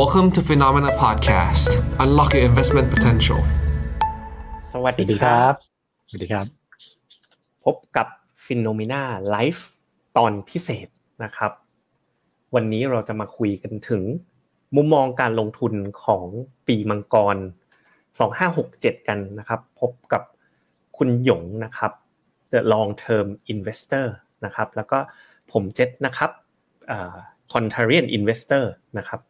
Welcome to Phenomena Podcast. Unlock your investment potential. สวัสสวัสดีดีคครัรับบสวัสดีครับ พบกับ Phenomena Live ตอนพิเศษนะครับ วันนี้เราจะมาคุยกันถึง มุมมองการลงทุนของปีมังกร 2567 กันนะครับ พบกับคุณหยงนะครับ The Long Term Investor นะครับ แล้วก็ผมเจษนะครับอ่า Contrarian Investor นะครับ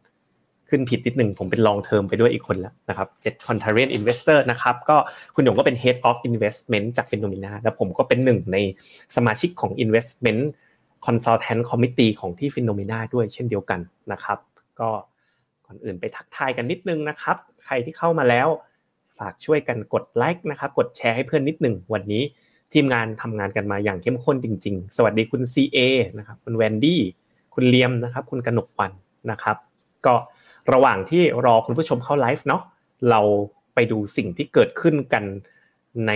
ขึ้นผิดนิดหนึ่งผมเป็น long term ไปด้วยอีกคนแล้วนะครับเจ็ด contrarian investor นะครับก็คุณหยงก็เป็น head of investment จาก Phenomena แล้วผมก็เป็นหนึ่งในสมาชิกของ investment consultant committee ของที่ Phenomena ด้วยเช่นเดียวกันนะครับ ก็ก่อนอื่นไปทักทายกันนิดนึงนะครับ ใครที่เข้ามาแล้ว ฝากช่วยกันกดไลค์นะครับกดแชร์ให้เพื่อนนิดหนึ่งวันนี้ทีมงานทำงานกันมาอย่างเข้มข้นจริง ๆ สวัสดีคุณ CA นะครับคุณแวนดี้คุณเลียมนะครับคุณกนกวันนะครับ ก็ ระหว่างที่รอคุณผู้ชมเข้าไลฟ์เนาะเราไปดูสิ่งที่เกิดขึ้นกันใน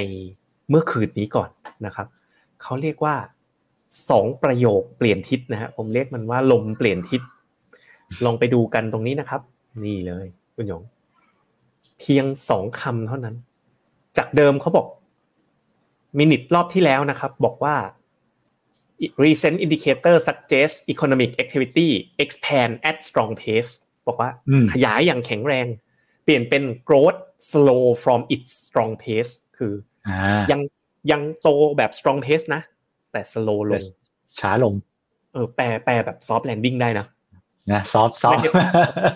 เมื่อคืนนี้ก่อนนะครับเขาเรียกว่าสองประโยคเปลี่ยนทิศนะฮะผมเรียกมันว่าลมเปลี่ยนทิศ ลองไปดูกันตรงนี้นะครับ นี่เลยคุณหยงเพียงสองคำเท่านั้น จากเดิมเขาบอก มินิทรอบที่แล้วนะครับ บอกว่า recent indicator suggest economic activity expand at strong pace บอกว่าอืมขยายอย่างแข็งแรง เปลี่ยนเป็น growth slow from its strong pace คืออ่ายังยังโตแบบ strong pace นะ แต่ slow ลแต่งช้าลง เออแปลแปลแบบ soft landing ได้นะนะซอฟซอฟไม่ได้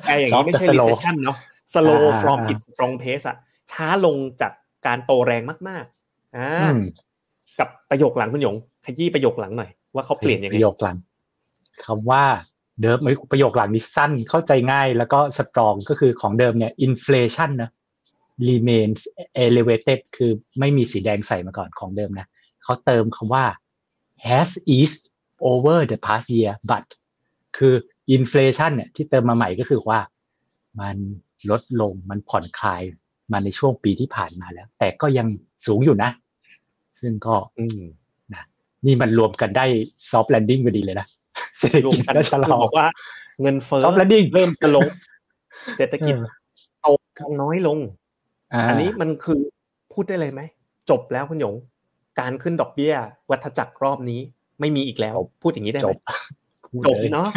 แปลอย่างนี้ไม่ใช่ recession เนาะ slow from its strong pace อะช้าลงจากการโตแรงมากๆอ่าอืมกับประโยคหลังคุณหยง ขยี้ประโยคหลังหน่อยว่าเขาเปลี่ยนยังปไงระโยคหลังคำว่า เดิมประโยคหลังนี้สั้นเข้าใจง่ายแล้วก็สตรองก็คือของเดิมเนี่ย inflation นะ remains elevated คือไม่มีสีแดงใส่มาก่อนของเดิมนะเขาเติมคำว่า has eased over the past year but คือ inflation เนี่ยที่เติมมาใหม่ก็คือว่า มันลดลงมันผ่อนคลายมาในช่วงปีที่ผ่านมาแล้ว แต่ก็ยังสูงอยู่นะ ซึ่งก็อืมนี่มันรวมกันได้ soft landing พอดีเลยนะ เศรษฐรวมกิจกันก็ชะลคืออบอกว่า เงินเฟ้อ soft landing เริ่มจะลง เศรษฐกิจเออโตน้อยลง อันนี้มันคือพูดได้เลยไหม จบแล้วคุณหยง การขึ้นดอกเบี้ย วัฏจักรรอบนี้ ไม่มีอีกแล้ว พูดอย่างนี้ได้จไหมบพูดจบลยเนาะ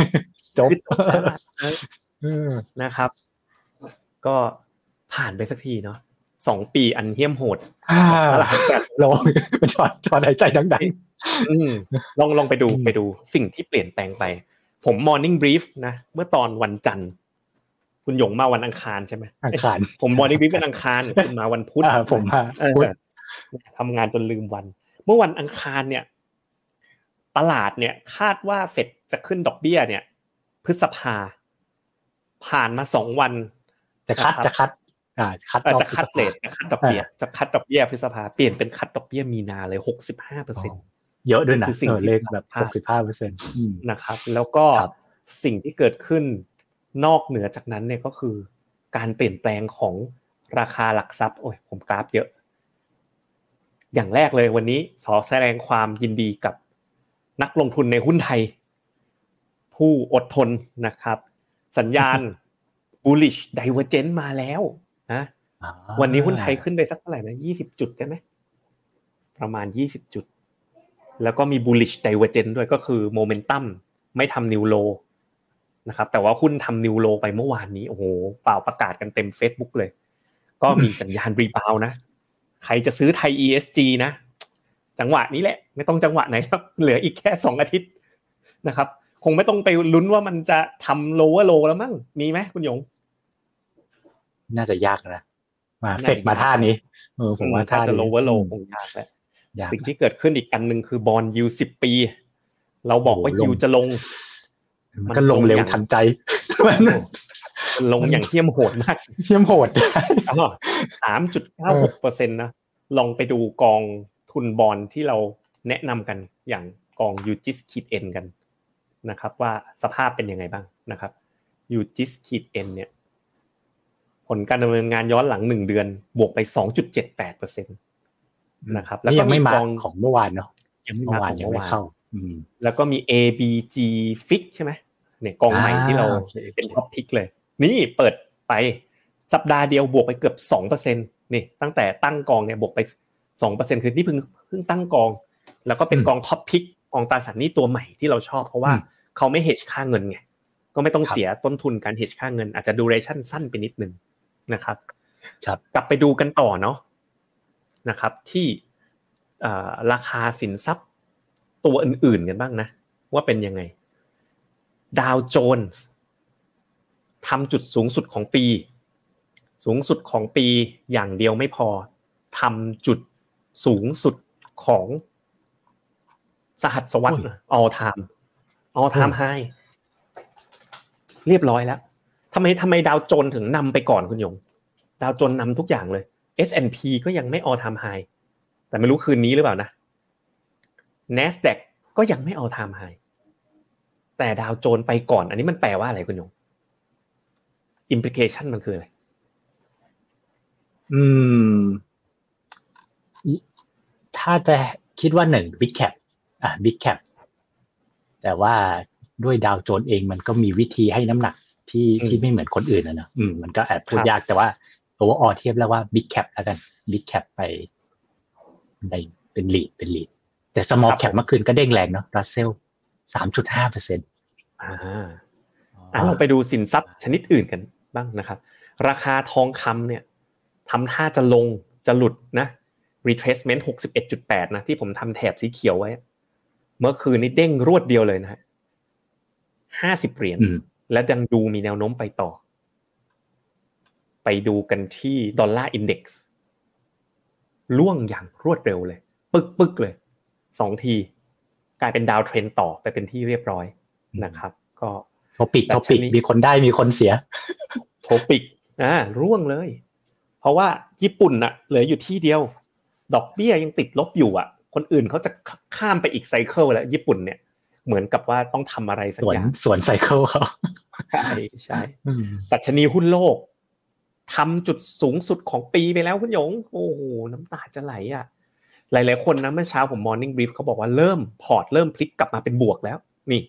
จบคือจบแล้วล่ะเออเออนะครับ ก็ผ่านไปสักทีเนาะสองปีอันเหี้ยมโหดอ่าตลาดแบบลงถอดถอดหายใจดังอืม ลองลองไปดูอืมไปดูสิ่งที่เปลี่ยนแปลงไป ผม morning brief นะเมื่อตอนวันจันทร์คุณหยงมาวันอังคารใช่ไหมๆอังคาร ผม morning brief วันอังคารคุณมาวันพุธอ่าผมมาเออพุธทำงานจนลืมวัน เมื่อวันอังคารเนี่ย ตลาดเนี่ย คาดว่าเฟดจะขึ้นดอกเบี้ยเนี่ย พฤษภา ผ่านมาสองวัน จะคัดนะครับจะคัดอ่าคัดเอ่อรอบจะคัดพฤษภาเลทจะคัดดอกเบี้ยจะคัดดอกเบี้ยพฤษภาเปลี่ยนเป็นคัดดอกเบี้ยมีนาเลยหกสิบห้าเปอร์เซ็นต์ เยอะด้วยนะคือสิ่งเออที่เลขแบบพลาหดกสิบห้าเปอร์เซ็นต์นะครับ แล้วก็ครับสิ่งที่เกิดขึ้นนอกเหนือจากนั้นเนี่ยก็คือ การเปลี่ยนแปลงของราคาหลักทรัพย์โอ้ยผมกราฟเยอะ อย่างแรกเลยวันนี้ขอแสดงความยินดีกับนักลงทุนในหุ้นไทย ผู้อดทนนะครับ สัญญาณ bullish divergence มาแล้วนะอ่าวันนี้หุ้นไทยขึ้นไปสักเท่าไหร่นะยี่สิบจุดได้ไหมประมาณยี่สิบจุด แล้วก็มี bullish divergence ด้วยก็คือ momentum ไม่ทำ new low นะครับแต่ว่าหุ้นทำ new low ไปเมื่อวานนี้โอ้โหเปล่าประกาศกันเต็ม Facebook เลย ก็มีสัญญาณ rebound นะ ใครจะซื้อไทย ESG นะ จังหวะนี้แหละ ไม่ต้องจังหวะไหนครับเหลืออีกแค่สองอาทิตย์นะครับ คงไม่ต้องไปลุ้นว่ามันจะทำ lower low แล้วมั้งมีไหมคุณหยง น่าจะยากนะมาน่าจะเฟดมาท่านี้เออผมว่าถ้าท่าจะนี้ lower low อืมคงยากแหละยาก สิ่งที่เกิดขึ้นอีกอันหนึ่งคือบอลยูสิบปี เราบอกว่าโอ้โหลงยูจะลง มันก็ลงเร็วมันลงอย่างทันใจมันลงอย่างเที่ยมโหดมากเยี่ยมโหดสามจุดเก้าหกเปอร์เซ็นต์นะลองไปดูกองทุนบอลที่เราแนะนำกันอย่างกองยูจิสคิดเอ็นกันนะครับ ว่าสภาพเป็นยังไงบ้างนะครับ UGIS ขีด N เนี่ย ผลการดำเนินงานย้อนหลังหนึ่งเดือน บวกไปสองจุดเจ็ดแปดเปอร์เซ็นต์ นะครับ แล้วนี่ก็ยังไม่มากองของเมื่อวานเนาะยังไม่เมื่มาอวานของยังเมื่อไม่วานเข้าอืมแล้วก็มี ABGFIX ใช่ไหมเนี่ยกองใหม่ที่เราอ่าโอเคโอเคเป็น top pick เลย นี่เปิดไปสัปดาห์เดียวบวกไปเกือบสองเปอร์เซ็นต์นี่ตั้งแต่ตั้งกองเนี่ยบวกไปสองเปอร์เซ็นต์คือนี่เพิ่งเพิ่งตั้งกอง แล้วก็เป็นกองท็อปพิกกองตราสารหนี้ตัวใหม่ที่เราชอบเพราะว่าเขาไม่เฮชค่าเงินไงก็ไม่ต้องเสียต้นทุนการเฮชค่าเงิน อาจจะดูเรชั่นสั้นไปนิดนึงนะครับ ครับ กลับไปดูกันต่อเนาะ นะครับที่ราคาสินทรัพย์ตัวอื่นๆกันบ้างนะว่าเป็นยังไงดาวโจนส์ทำจุดสูงสุดของปี สูงสุดของปีอย่างเดียวไม่พอทำจุดสูงสุดของสหัสวรรษ all time all time high เรียบร้อยแล้วทำไมทำไมดาวโจนถึงนำไปก่อนคุณยง ดาวโจนนำทุกอย่างเลย S&P ก็ยังไม่ all time high แต่ไม่รู้คืนนี้หรือเปล่านะ NASDAQ ก็ยังไม่ all time high แต่ดาวโจนไปก่อน อันนี้มันแปลว่าอะไรคุณยง implication มันคืออะไร อืม ถ้าจะคิดว่าหนึ่ง big cap อะ big cap แต่ว่าด้วยดาวโจนส์เองมันก็มีวิธีให้น้ำหนักที่ที่ไม่เหมือนคนอื่นนะนะอืมมันก็แอบพูดยากแต่ว่า overall เทียบแล้วว่า big cap แล้วกัน big cap ไปในเป็น lead เป็น lead แต่ small cap เมื่อคืนก็เด้งแรงเนาะรัสเซลสามจุดห้าเปอร์เซ็นต์อ่าอ่าเราไปดูสินทรัพย์ชนิดอื่นกันบ้างนะครับ ราคาทองคำเนี่ยทำท่าจะลงจะหลุดนะ retracement หกสิบเอ็ดจุดแปดนะที่ผมทำแถบสีเขียวไว้ เมื่อคืนนี้เด้งรวดเดียวเลยนะฮะห้าสิบเหรียญและดังดูมีแนวโน้มไปต่อ ไปดูกันที่ดอลลาร์อินเด็กซ์ล่วงอย่างรวดเร็วเลย ปึกปึกเลยสองที กลายเป็น downtrend ต่อไปเป็นที่เรียบร้อยนะครับ ก็ TOPIX TOPIX มีคนได้มีคนเสีย TOPIX อ่าร่วงเลย เพราะว่าญี่ปุ่นอะเหลืออยู่ที่เดียว ดอกเบี้ยยังติดลบอยู่อะคนอื่นเขาจะข้ามไปอีก cycle แล้วญี่ปุ่นเนี่ยเหมือนกับว่าต้องทำอะไรสักอย่างสวน cycle เขาใช่ใช่ดัชนีหุ้นโลก ทำจุดสูงสุดของปีไปแล้วคุณหยง โอ้โหน้ำตาจะไหลอะ หลาย ๆ คนนะเมื่อเช้าผม morning brief เขาบอกว่าเริ่มพอร์ตเริ่มพลิกกลับมาเป็นบวกแล้ว นี่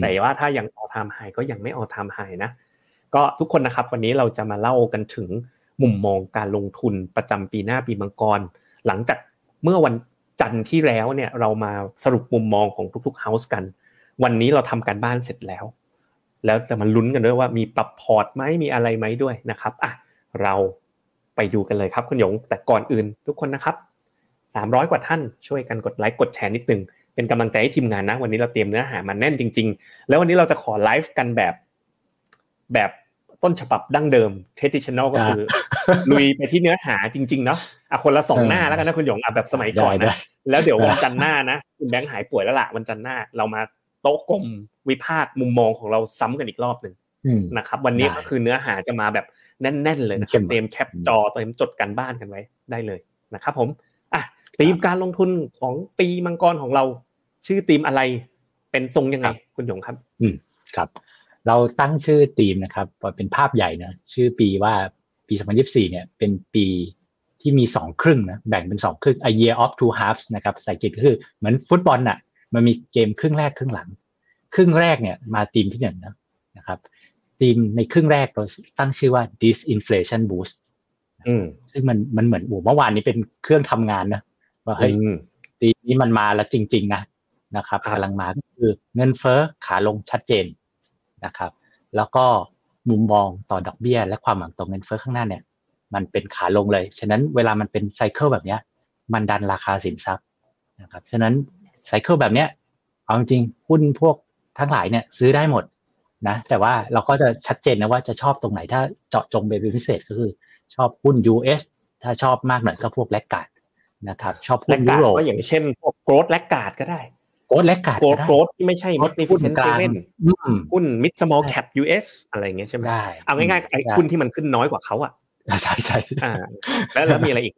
แต่ว่าถ้ายัง all time high ก็ยังไม่ all time high นะ ก็ทุกคนนะครับ วันนี้เราจะมาเล่ากันถึงมุมมองการลงทุนประจำปีหน้าปีมังกร หลังจากเมื่อวันจันทร์ที่แล้วเนี่ยเรามาสรุปมุมมองของทุกๆ house กัน วันนี้เราทำการบ้านเสร็จแล้ว แล้วจะมาลุ้นกันด้วยว่ามีปรับพอร์ตไหมมีอะไรไหมด้วยนะครับอะ เราไปดูกันเลยครับคุณหยง แต่ก่อนอื่นทุกคนนะครับสามร้อยกว่าท่านช่วยกันกดไลค์กดแชร์นิดนึง เป็นกำลังใจให้ทีมงานนะ วันนี้เราเตรียมเนื้อหามาแน่นจริง ๆ แล้ววันนี้เราจะขอไลฟ์กันแบบแบบต้นฉบับดั้งเดิม traditional ก็คือ ลุยไปที่เนื้อหาจริงๆเนาะอะคนละสองหน้าแล้วกันนะคุณหยงอะแบบสมัยก่อนนะแล้วเดี๋ยววันจันทร์หน้านะคุณแบงค์หายป่วยแล้วล่ะวันจันทร์หน้าเรามาโต๊ะกลมวิพากษ์มุมมองของเราซ้ำกันอีกรอบหนึ่งนะครับ วันนี้ก็คือเนื้อหาจะมาแบบ แน่นๆเลยนะครับเตรียมแคปจอเตรียมจดกันบ้านกันไว้ได้เลยนะครับผมอะธีมการลงทุนของปีมังกรของเรา ชื่อธีมอะไรเป็นทรงยังไงคุณหยงครับ อืมครับ เราตั้งชื่อธีมนะครับเป็นภาพใหญ่นะชื่อปีว่าปี2024เนี่ย เป็นปีที่มีสองครึ่งนะแบ่งเป็นสองครึ่ง a year of two halves นะครับภาษาอังกฤษก็คือเหมือนฟุตบอลน่ะ มันมีเกมครึ่งแรกครึ่งหลัง ครึ่งแรกเนี่ยมาทีมที่หนึ่งนะนะครับ ทีมในครึ่งแรกเราตั้งชื่อว่า disinflation boost ซึ่งมันมันเหมือนโอ้เมื่อวานนี้เป็นเครื่องทำงานนะว่าเฮ้ยทีมนี้มันมาแล้วจริง ๆ นะนะครับกำลังมาก็คือเงินเฟ้อขาลงชัดเจนนะครับ แล้วก็มุมมองต่อดอกเบี้ย และความหวังต่อเงินเฟ้อข้างหน้าเนี่ย มันเป็นขาลงเลย ฉะนั้นเวลามันเป็นไซเคิลแบบนี้มันดันราคาสินทรัพย์นะครับ ฉะนั้น cycle แบบเนี้ยเอาจริงหุ้นพวกทั้งหลายเนี่ยซื้อได้หมด นะแต่ว่าเราก็จะชัดเจนนะว่าจะชอบตรงไหนถ้าเจาะจงเป็นพิเศษก็คือ ชอบหุ้น US ถ้าชอบมากหน่อยก็พวก laggard นะครับชอบหุ้นยุโรปก็อย่างเช่นพวกโกลด์แลกกาดก็ได้โกลด์แลกกาดโกลด์ที่ไม่ใช่มิดในหุ้นเซเว่นหุ้น mid small cap US อะไรเงี้ยใช่ไหมเอาง่ายๆไอ้หุ้นที่มันขึ้นน้อยกว่าเขาอะใช่ใช่แล้วแล้วมีอะไรอีก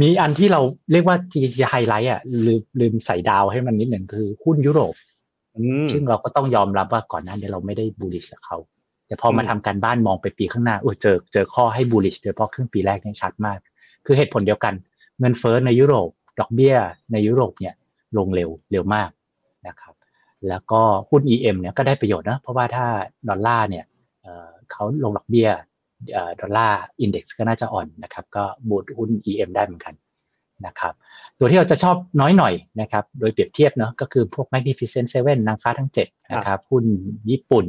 มีอันที่เราเรียกว่าจีไฮไลท์อะลืมลืมใส่ดาวให้มันนิดหนึ่งคือหุ้นยุโรป ซึ่งเราก็ต้องยอมรับว่าก่อนหน้านี้เราไม่ได้บูลลิชกับเขาแต่พอมาทำการบ้านมองไปปีข้างหน้าโอ้เจอเจอข้อให้บูลลิชโดยเฉพาะครึ่งปีแรกนี่ชัดมาก คือเหตุผลเดียวกัน เงินเฟ้อในยุโรป ดอกเบี้ยในยุโรปเนี่ยลงเร็วเร็วมากนะครับ แล้วก็หุ้น EM เนี่ยก็ได้ประโยชน์นะ เพราะว่าถ้าดอลลาร์เนี่ยเขาลงดอกเบี้ยดอลลาร์อินเด็กซ์ก็น่าจะอ่อนนะครับ ก็บูตหุ้น EM ได้เหมือนกันนะครับ ตัวที่เราจะชอบน้อยหน่อยนะครับ โดยเปรียบเทียบเนาะก็คือพวก Magnificent Seven นางฟ้าทั้ง 7 นะครับหุ้นญี่ปุ่น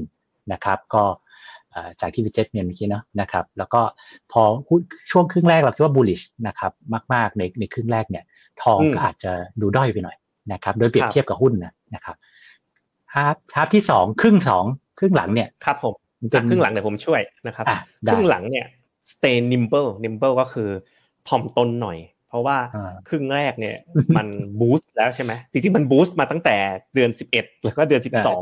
นะครับ ก็จากที่พี่เจษเนี่ยเมื่อกี้เนาะนะครับ แล้วก็พอช่วงครึ่งแรกเราคิดว่า bullish นะครับมาก ๆ ในในครึ่งแรกเนี่ย ทองก็อาจจะดูด้อยไปหน่อยนะครับ โดยเปรียบเทียบกับหุ้นนะนะครับhalf half ที่สองครึ่งสองครึ่งหลังเนี่ยครับผมครึ่งหลังเดี๋ยวผมช่วยนะครับครึ่งหลังเนี่ย stay nimble nimble ก็คือถ่อมตนหน่อย เพราะว่าครึ่งแรกเนี่ยมัน boost แล้วใช่ไหมจริงๆมัน boost มาตั้งแต่เดือนสิบเอ็ดแล้วก็เดือนสิบสอง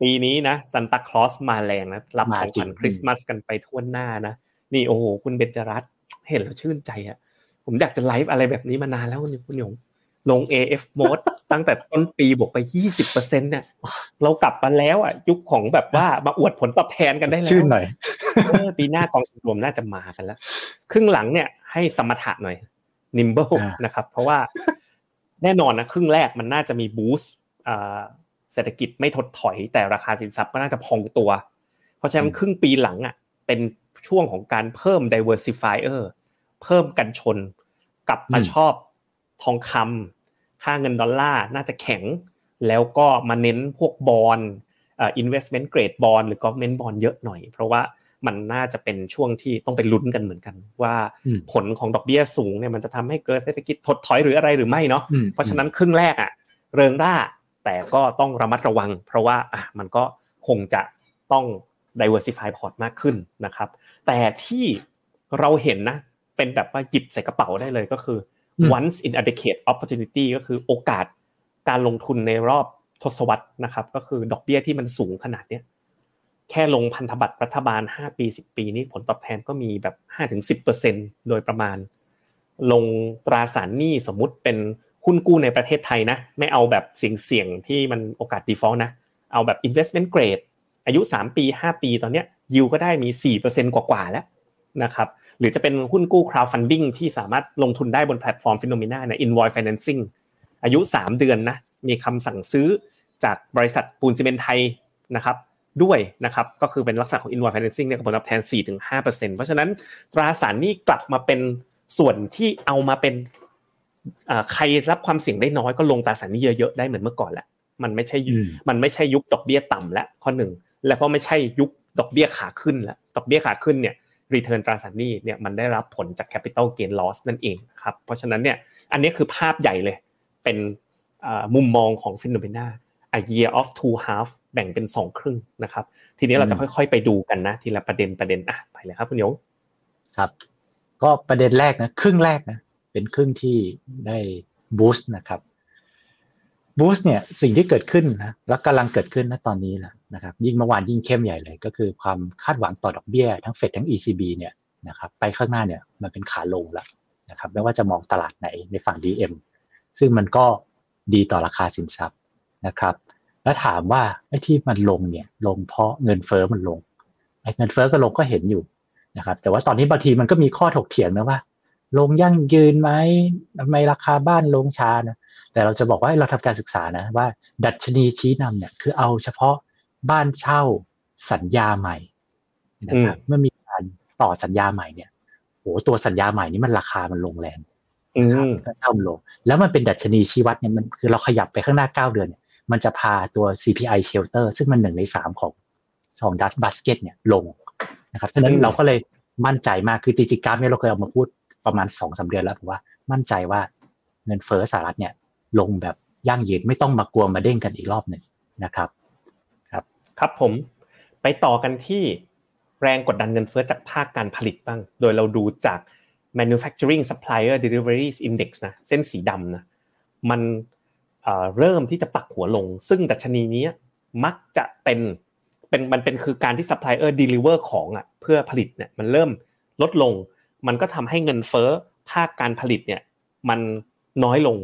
ปีนี้นะซันตาคลอสมาแรงนะรับของขวัญคริสต์มาสกันไปทั่วหน้านะ นี่โอ้โห คุณเบญจรัตเห็นแล้วชื่นใจอะผมอยากจะไลฟ์อะไรแบบนี้มานานแล้วคุณคุณหยงลง AF mode ตั้งแต่ต้นปีบวกไป 20%เนี่ยเรากลับมาแล้วอะ ยุคของแบบว่ามาอวดผลตอบแทนกันได้แล้วชื่นหน่อยปีหน้ากองทุนรวมน่าจะมากันแล้ว ครึ่งหลังเนี่ยให้สมถะหน่อย nimble นะครับ เพราะว่าแน่นอนนะครึ่งแรกมันน่าจะมีบูสต์เศรษฐกิจไม่ถดถอย แต่ราคาสินทรัพย์ก็น่าจะพองตัว เพราะฉะนั้นครึ่งปีหลังอะเป็นช่วงของการเพิ่ม diversifier เพิ่มกันชน กลับมาชอบทองคำค่าเงินดอลลาร์น่าจะแข็ง แล้วก็มาเน้นพวกบอลอ่า investment grade บอลหรือ government bond เยอะหน่อย เพราะว่า มันน่าจะเป็นช่วงที่ต้องไปลุ้นกันเหมือนกัน ว่าผลของดอกเบี้ยสูงเนี่ยมันจะทำให้เกิดเศรษฐกิจถดถอยหรืออะไรหรือไม่เนาะเพราะฉะนั้นครึ่งแรกอะเริงร่าแต่ก็ต้องระมัดระวัง เพราะว่าอะมันก็คงจะต้อง diversify port มากขึ้นนะครับ แต่ที่เราเห็นนะ เป็นแบบว่าหยิบใส่กระเป๋าได้เลยก็คือ once in a decade opportunity ก็คือโอกาสการลงทุนในรอบทศวรรษนะครับ ก็คือดอกเบี้ยที่มันสูงขนาดเนี้ย แค่ลงพันธบัตรรัฐบาล 5 ปี 10 ปีนี้ผลตอบแทนก็มีแบบ 5-10%โดยประมาณ ลงตราสารหนี้สมมุติเป็นหุ้นกู้ในประเทศไทยนะ ไม่เอาแบบเเสี่ยงๆที่มันโอกาส default นะ เอาแบบ investment grade อายุ 3 ปี 5 ปีตอนเนี้ยยิวก็ได้มี 4%กว่าๆแล้วนะครับหรือจะเป็นหุ้นกู้ crowdfunding ที่สามารถลงทุนได้บนแพลตฟอร์ม FINNOMENA เนี่ย invoice financing อายุ 3 เดือนนะมีคำสั่งซื้อจากบริษัทปูนซีเมนต์ไทยนะครับ ด้วยนะครับก็คือเป็นลักษณะของ invoice financing เนี่ยผลตอบแทน 4-5%เพราะฉะนั้นตราสารนี้กลับมาเป็นส่วนที่เอามาเป็นใครรับความเสี่ยงได้น้อยก็ลงตราสารนี้เยอะๆได้เหมือนเมื่อก่อนแหละมันไม่ใช่มันไม่ใช่ยุคดอกเบี้ยต่ำแล้วข้อหนึ่งแล้วก็ไม่ใช่ยุคดอกเบี้ยขาขึ้นแล้วดอกเบี้ยขาขึ้นเนี่ยรีเทิร์นตราสารหนี้เนี่ยมันได้รับผลจาก capital gain loss นั่นเองครับเพราะฉะนั้นเนี่ยอันนี้คือภาพใหญ่เลยเป็นมุมมองของฟิโนเมนา a year of two half แบ่งเป็นสองครึ่งนะครับ ทีนี้เราจะค่อย ๆ ไปดูกันนะทีละประเด็นประเด็นอะไปเลยครับคุณยงครับ ก็ประเด็นแรกนะครึ่งแรกนะเป็นครึ่งที่ได้บูสต์นะครับบูสต์เนี่ยสิ่งที่เกิดขึ้นนะแล้วกำลังเกิดขึ้นณตอนนี้แหละนะครับยิ่งเมื่อวานยิ่งเข้มใหญ่เลย ก็คือความคาดหวังต่อดอกเบี้ยทั้งเฟดทั้ง ECB เนี่ยนะครับไปข้างหน้าเนี่ยมันเป็นขาลงแล้วนะครับไม่ว่าจะมองตลาดไหนในฝั่ง DM ซึ่งมันก็ดีต่อราคาสินทรัพย์นะครับ แล้วถามว่าไอ้ที่มันลงเนี่ย ลงเพราะเงินเฟอ้อมันลงไอ้เงินเฟอ้อก็ลงก็เห็นอยู่นะครับ แต่ว่าตอนนี้บางทีมันก็มีข้อถกเถียงนะว่า ลงยั่งยืนไหมทำไมราคาบ้านลงช้านะแต่เราจะบอกว่าเราทำการศึกษานะว่า ดัชนีชี้นำเนี่ยคือเอาเฉพาะบ้านเช่าสัญญาใหม่นะครับเมื่อมีการต่อสัญญาใหม่เนี่ยโหตัวสัญญาใหม่นี้มันราคามันลงแรงก็เช่ามันลง แล้วมันเป็นดัชนีชี้วัดเนี่ยมันคือเราขยับไปข้างหน้าเก้าเดือนเนี่ย มันจะพาตัว CPI shelter ซึ่งมันหนึ่งในสามของของดัตบัสเกตเนี่ยลงนะครับฉะนั้นเราก็เลยมั่นใจมากคือจริงๆกราฟเนี่ยเราเคยเอามาพูดประมาณสองสาเดือนแล้วผมว่ามั่นใจว่าเงินเฟ้อสหรัฐเนี่ยลงแบบยั่งยืนไม่ต้องมากลัวมาเด้งกันอีกรอบหนึ่งนะครับ ครับผมไปต่อกันที่แรงกดดันเงินเฟ้อจากภาคการผลิตบ้าง โดยเราดูจาก manufacturing supplier deliveries index นะเส้นสีดำนะมัน เริ่มที่จะปักหัวลง ซึ่งดัชนีนี้มักจะเป็นเป็นมันเป็นคือการที่ supplier deliver ของอะเพื่อผลิตเนี่ยมันเริ่มลดลง มันก็ทำให้เงินเฟ้อภาคการผลิตเนี่ยมันน้อยลง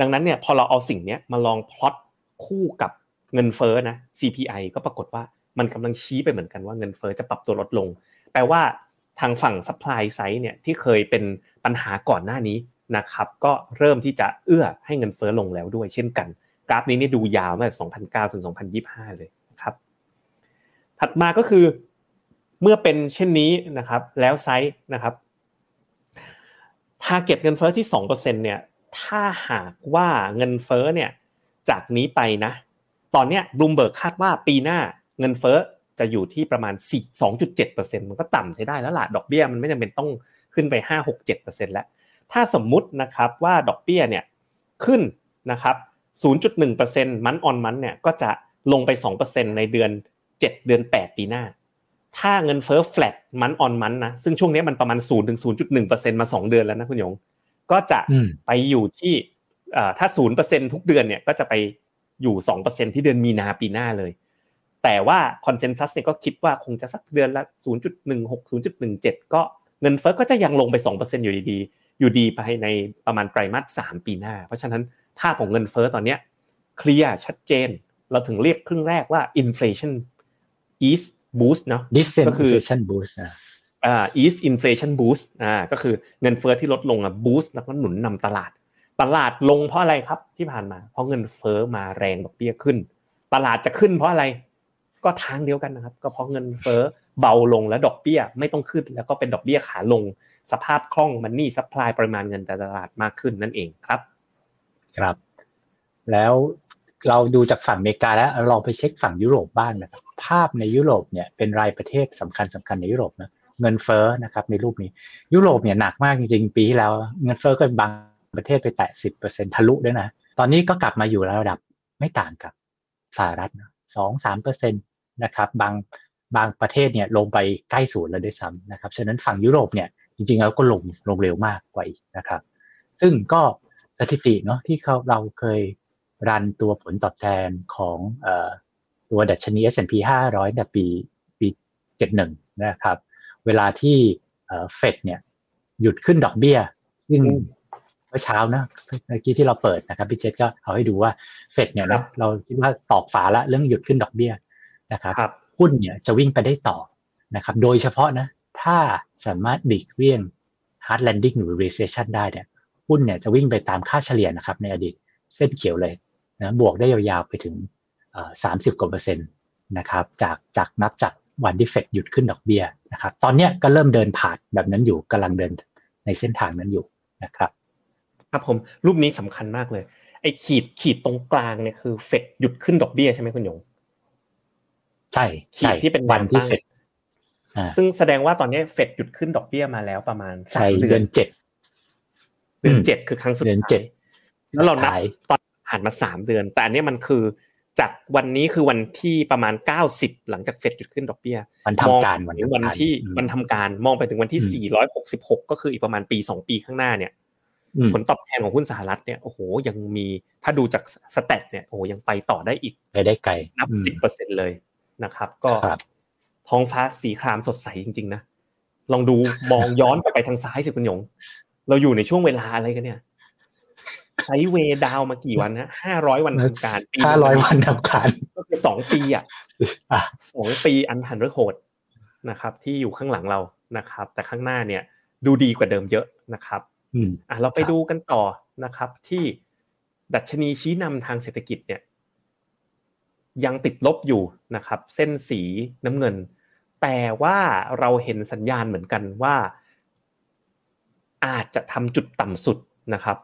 ดังนั้นเนี่ยพอเราเอาสิ่งนี้มาลองพลอตคู่กับเงินเฟ้อนะ CPI ก็ปรากฏว่ามันกำลังชี้ไปเหมือนกันว่าเงินเฟ้อจะปรับตัวลดลง แปลว่าทางฝั่ง supply side เนี่ยที่เคยเป็นปัญหาก่อนหน้านี้ นะครับก็เริ่มที่จะเอื้อให้เงินเฟ้อลงแล้วด้วยเช่นกัน กราฟนี้นี่ดูยาวมาจาก2009ถึง2025 เลยครับถัดมาก็คือเมื่อเป็นเช่นนี้นะครับแล้วไซส์นะครับ target เงินเฟ้อที่2%เนี่ยถ้าหากว่าเงินเฟ้อเนี่ยจากนี้ไปนะ ตอนเนี้ยบลูมเบิร์กคาดว่าปีหน้าเงินเฟ้อจะอยู่ที่ประมาณ 4 2.7%มันก็ต่ำใช้ได้แล้วล่ะดอกเบี้ยมันไม่จำเป็นต้องขึ้นไป 5 6 7%แล้ว ถ้าสมมุตินะครับว่าดอกเบี้ยเนี่ยขึ้นนะครับ 0.1%มันออนมันเนี่ยก็จะลงไป 2%ในเดือน 7 เดือน 8 ปีหน้า ถ้าเงินเฟ้อ flat มันออนมันนะซึ่งช่วงนี้มันประมาณ0ถึง0.1%มา 2 เดือนแล้วนะคุณหยง ก็จะไปอยู่ที่ถ้า 0%ทุกเดือนเนี่ยก็จะไปอยู่ 2%ที่เดือนมีนาปีหน้าเลย แต่ว่าคอนเซนแซสเนี่ยก็คิดว่าคงจะสักเดือนละ 0.16 0.17 ก็เงินเฟ้อก็จะยังลงไป 2%อยู่ดีๆ อยู่ดีไปในประมาณไตรมาส3ปีหน้า เพราะฉะนั้นภาพของเงินเฟ้อตอนเนี้ยเคลียร์ชัดเจน เราถึงเรียกครึ่งแรกว่า inflation is boost เนาะก็คือ inflation boost อ่า is inflation boost อ่าก็คือเงินเฟ้อที่ลดลงอะ boost แล้วก็หนุนนำตลาด ตลาดลงเพราะอะไรครับที่ผ่านมา เพราะเงินเฟ้อมาแรงดอกเบี้ยขึ้น ตลาดจะขึ้นเพราะอะไรก็ทางเดียวกันนะครับ ก็เพราะเงินเฟ้อเบาลงแล้วดอกเบี้ยไม่ต้องขึ้น แล้วก็เป็นดอกเบี้ยขาลง สภาพคล่อง money supply ปริมาณเงินตลาดมากขึ้นนั่นเองครับ ครับ แล้วเราดูจากฝั่งอเมริกาแล้วลองไปเช็คฝั่งยุโรปบ้างนะครับภาพในยุโรปเนี่ยเป็นรายประเทศสำคัญสำคัญในยุโรปนะเงินเฟ้อนะครับในรูปนี้ ยุโรปเนี่ยหนักมากจริงๆ ปีที่แล้ว เงินเฟ้อก็บางประเทศไปแตะสิบเปอร์เซ็นทะลุด้วยนะ ตอนนี้ก็กลับมาอยู่ระดับไม่ต่างกับสหรัฐสองสามเปอร์เซ็นตนะครับบางบางประเทศเนี่ยลงไปใกล้ศูนย์แล้วด้วยซ้ำนะครับฉะนั้นฝั่งยุโรปเนี่ย จริงๆแล้วก็ลงลงเร็วมากกว่าอีกนะครับ ซึ่งก็สถิติเนาะที่เขาเราเคยรันตัวผลตอบแทนของตัวดัชนี S&P 500แต่ปีปี 71 นะครับ เวลาที่เฟดเนี่ยหยุดขึ้นดอกเบี้ย ซึ่งเมื่อเช้านะเมื่อกี้ที่เราเปิดนะครับพี่เจษก็เอาให้ดูว่าเฟดเนี่ยนะเราคิดว่าตอกฝาละเรื่องหยุดขึ้นดอกเบี้ยนะครับหุ้นเนี่ยจะวิ่งไปได้ต่อนะครับ โดยเฉพาะนะ ถ้าสามารถดีกเวี่ยง hard landing หรือ recession ได้เนี่ยหุ้นเนี่ยจะวิ่งไปตามค่าเฉลี่ยนะครับ ในอดีตเส้นเขียวเลยนะบวกได้ยาวๆไปถึงสามสิบกว่าเปอร์เซ็นต์นะครับจากจากนับจากวันที่เฟดหยุดขึ้นดอกเบี้ยนะครับตอนนี้ก็เริ่มเดินผ่านแบบนั้นอยู่กำลังเดินในเส้นทางนั้นอยู่นะครับครับผมรูปนี้สำคัญมากเลยไอ้ขีดขีดตรงกลางเนี่ยคือเฟดหยุดขึ้นดอกเบี้ยใช่ไหมคุณหยง ใช่ขีดที่เป็นวันที่เฟด ซึ่งแสดงว่าตอนนี้เฟดหยุดขึ้นดอกเบี้ยมาแล้วประมาณสามเดือนเจ็ดเดือนเจ็ดคือครั้งสุดท้ายแล้วเรานับตอนผ่านมาสามเดือน แต่อันนี้มันคือจากวันนี้คือวันที่ประมาณเก้าสิบหลังจากเฟดหยุดขึ้นดอกเบี้ยวันทำการวันวันที่วันทำการมองไปถึงวันที่สี่ร้อยหกสิบหกก็คืออีกประมาณปีสองปีข้างหน้าเนี่ยผลตอบแทนของหุ้นสหรัฐเนี่ยโอ้โหยังมีถ้าดูจากสเตตเนี่ยโอ้ยังไปต่อได้อีกไปได้ไกลนับสิบเปอร์เซ็นเลยนะครับ ก็ ท้องฟ้าสีครามสดใสจริง ๆ นะลองดูมองย้อนไปทางซ้ายสิคุณหยง เราอยู่ในช่วงเวลาอะไรกันเนี่ยไซเวดาวมากี่วันนะห้าร้อยวันทำการห้าร้อยวันทำการก็คือสองปีอะสองปีอันหันเรคโคดนะครับ ที่อยู่ข้างหลังเรานะครับ แต่ข้างหน้าเนี่ย ดูดีกว่าเดิมเยอะนะครับอะเราไปดูกันต่อนะครับ ที่ดัชนีชี้นำทางเศรษฐกิจเนี่ย ยังติดลบอยู่นะครับ เส้นสีน้ำเงิน แต่ว่าเราเห็นสัญญาณเหมือนกันว่า อาจจะทำจุดต่ำสุดนะครับ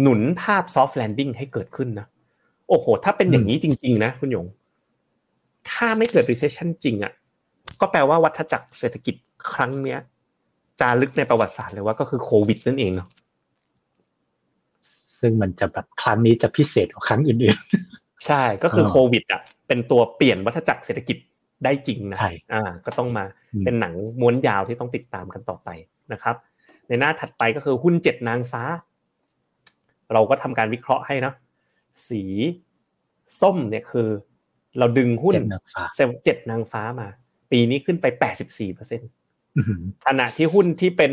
หนุนภาพ soft landing ให้เกิดขึ้นนะโอ้โห ถ้าเป็นอย่างนี้จริง ๆ นะ คุณหยง ถ้าไม่เกิด recession จริงอะ ก็แปลว่าวัฏจักรเศรษฐกิจครั้งเนี้ยจารึกในประวัติศาสตร์เลยว่าก็คือโควิดนั่นเองเนาะซึ่งมันจะแบบครั้งนี้จะพิเศษกว่าครั้งอื่นๆ ใช่ก็คือโควิดอะเป็นตัวเปลี่ยนวัฏจักรเศรษฐกิจได้จริงนะอ่า ก็ต้องมาเป็นหนังม้วนยาวที่ต้องติดตามกันต่อไปนะครับ ในหน้าถัดไปก็คือหุ้นเจ็ดนางฟ้า เราก็ทำการวิเคราะห์ให้นะสีส้มเนี่ยคือ เราดึงหุ้นเซลเจ็ดนางฟ้ามา ปีนี้ขึ้นไปแปดสิบสี่เปอร์เซ็นต์ขณะที่หุ้นที่เป็น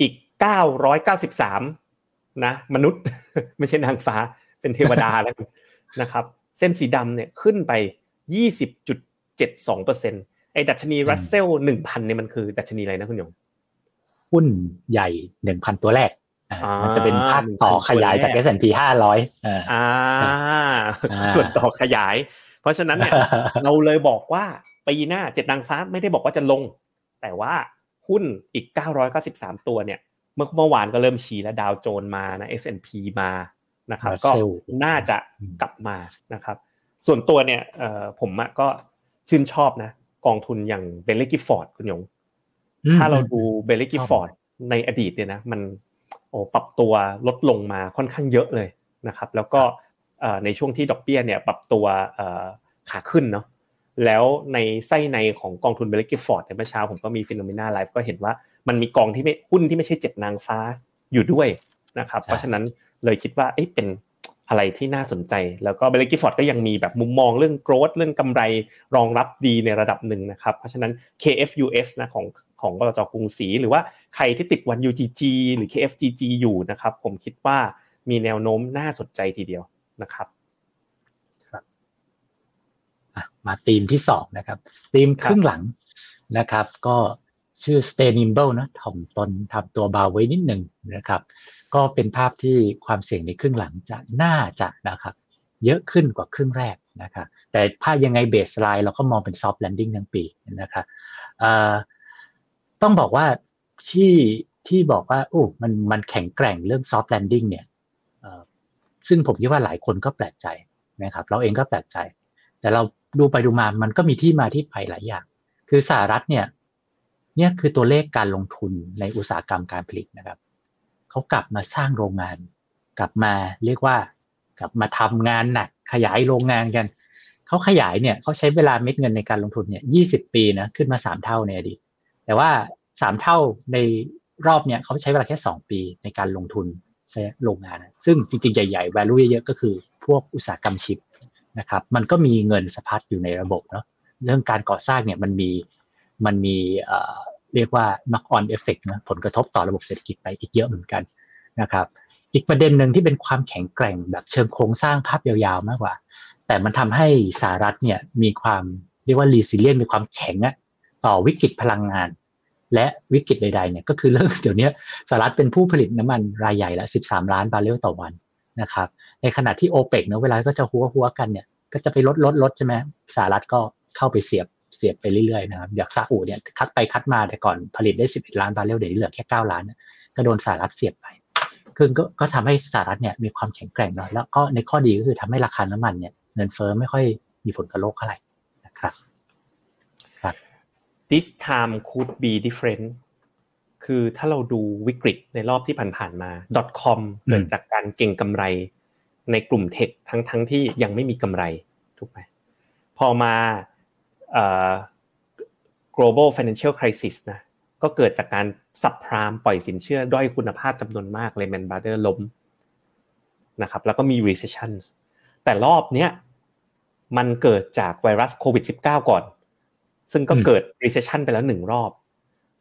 อีกเก้าร้อยเก้าสิบสามนะ มนุษย์ ไม่ใช่นางฟ้าเป็นเทวดาแล้ว นะครับเส้นสีดำเนี่ยขึ้นไปยี่สิบจุดเจ็ดสองเปอร์เซ็นต์ไอ้ดัชนีรัสเซลหนึ่งพันเนี่ยมันคือดัชนีอะไรนะคุณยงหุ้นใหญ่หนึ่งพันตัวแรกมันจะเป็นภาคต่อขยายจาก S&P ห้าร้อยอ่าส่วนต่อขยาย เพราะฉะนั้นเนี่ยเราเลยบอกว่าปีหน้าเจ็ดนางฟ้าไม่ได้บอกว่าจะลง แต่ว่าหุ้นอีก 993 ตัวเนี่ย เมื่อเมื่อวานก็เริ่มชี้แล้วดาวโจนส์มานะ S&P มา นะครับก็น่าจะกลับมานะครับ ส่วนตัวเนี่ยผมก็ชื่นชอบนะกองทุนอย่าง Baillie Gifford คุณหยง ถ้าเราดู Baillie Gifford ในอดีตเนี่ยนะมันโอ้ปรับตัวลดลงมาค่อนข้างเยอะเลยนะครับ แล้วก็ในช่วงที่ดอกเบี้ยเนี่ยปรับตัวขาขึ้นเนาะแล้วในไส้ในของกองทุน Baillie Gifford ในเมื่อเช้าผมก็มี FINNOMENA Live ก็เห็นว่ามันมีกองที่ไม่หุ้นที่ไม่ใช่เจ็ดนางฟ้าอยู่ด้วยนะครับ เพราะฉะนั้น เลยคิดว่าเอ๊ะเป็นอะไรที่น่าสนใจ แล้วก็ Baillie Gifford ก็ยังมีแบบมุมมองเรื่อง growth เรื่องกำไรรองรับดีในระดับหนึ่งนะครับ เพราะฉะนั้น KFUS นะของของบลจกรุงศรีหรือว่าใครที่ติดวัน UGG หรือ KFGG อยู่นะครับ ผมคิดว่ามีแนวโน้มน่าสนใจทีเดียวนะครับมาธีมที่สองนะครับธีมครึ่งหลังนะครับ ก็ชื่อ stay nimble นะถ่อมตนทำตัวเบาไว้นิดหนึ่งนะครับ ก็เป็นภาพที่ความเสี่ยงในครึ่งหลังจะน่าจะนะครับเยอะขึ้นกว่าครึ่งแรกนะครับแต่ภาพยังไง baseline เราก็มองเป็น soft landing ทั้งปีนะครับต้องบอกว่าที่ที่บอกว่าโอ้มันมันแข็งแกร่งเรื่อง soft landing เนี่ยซึ่งผมคิดว่าหลายคนก็แปลกใจนะครับเราเองก็แปลกใจ แต่เราดูไปดูมามันก็มีที่มาที่ไปหลายอย่าง คือสหรัฐเนี่ยเนี่ยคือตัวเลขการลงทุนในอุตสาหกรรมการผลิตนะครับ เขากลับมาสร้างโรงงาน กลับมาเรียกว่า กลับมาทำงานหนักขยายโรงงานกันเขาขยายเนี่ยเขาใช้เวลาเม็ดเงินในการลงทุนเนี่ยยีปีนะขึ้นมาสามเท่าในอดีตแต่ว่าสามเท่าในรอบเนี่ยเขาใช้เวลาแค่สองปีในการลงทุนใช้โรงงาน ซึ่งจริงๆ ใหญ่ๆ value เยอะๆ ก็คือพวกอุตสาหกรรมชิปนะครับ มันก็มีเงินสะพัดอยู่ในระบบเนาะ เรื่องการก่อสร้างเนี่ยมันมีมันมี เรียกว่า knock on effect นะผลกระทบต่อระบบเศรษฐกิจไปอีกเยอะเหมือนกันนะครับ อีกประเด็นหนึ่งที่เป็นความแข็งแกร่งแบบเชิงโครงสร้างภาพยาวๆมากกว่า แต่มันทำให้สหรัฐเนี่ยมีความเรียกว่ารีซิเลียนมีความแข็งต่อวิกฤตพลังงาน และวิกฤตใดๆเนี่ยก็คือเรื่องเดี๋ยวนี้สหรัฐเป็นผู้ผลิตน้ำมันรายใหญ่ละ 13 ล้านบาร์เรลต่อวันนะครับ ในขณะที่โอเปกเนาะเวลาก็จะหัวหัวกันเนี่ยก็จะไปลดลดลดใช่ไหมสหรัฐก็เข้าไปเสียบ เสียบไปเรื่อยๆนะครับอยากซาอุเนี่ยคัดไปคัดมาแต่ก่อนผลิตได้ 11 ล้านบาร์เรลเดี๋ยวเหลือแค่ 9 ล้าน ก็โดนสหรัฐเสียบไปคือก็ก็ทำให้สหรัฐเนี่ยมีความแข็งแกร่งหน่อย แล้วก็ในข้อดีก็คือทำให้ราคาน้ำมันเนี่ยเงินเฟ้อไม่ค่อยมีผลกับโลกเท่าไหร่นะครับครับ this time could be different คือถ้าเราดูวิกฤตในรอบที่ผ่านๆมา .com เกิดจากการเก่งกำไรในกลุ่มเทคทั้งทั้งที่ยังไม่มีกำไรถูกไหมพอมา global financial crisis นะก็เกิดจากการสับพรามปล่อยสินเชื่อ ด้อยคุณภาพจำนวนมากเลยแมนบาร์เดอร์ล้มนะครับแล้วก็มี recession แต่รอบเนี้ยมันเกิดจากไวรัสโควิด -19 ก่อน ซึ่งก็เกิด recession ไปแล้วหนึ่งรอบ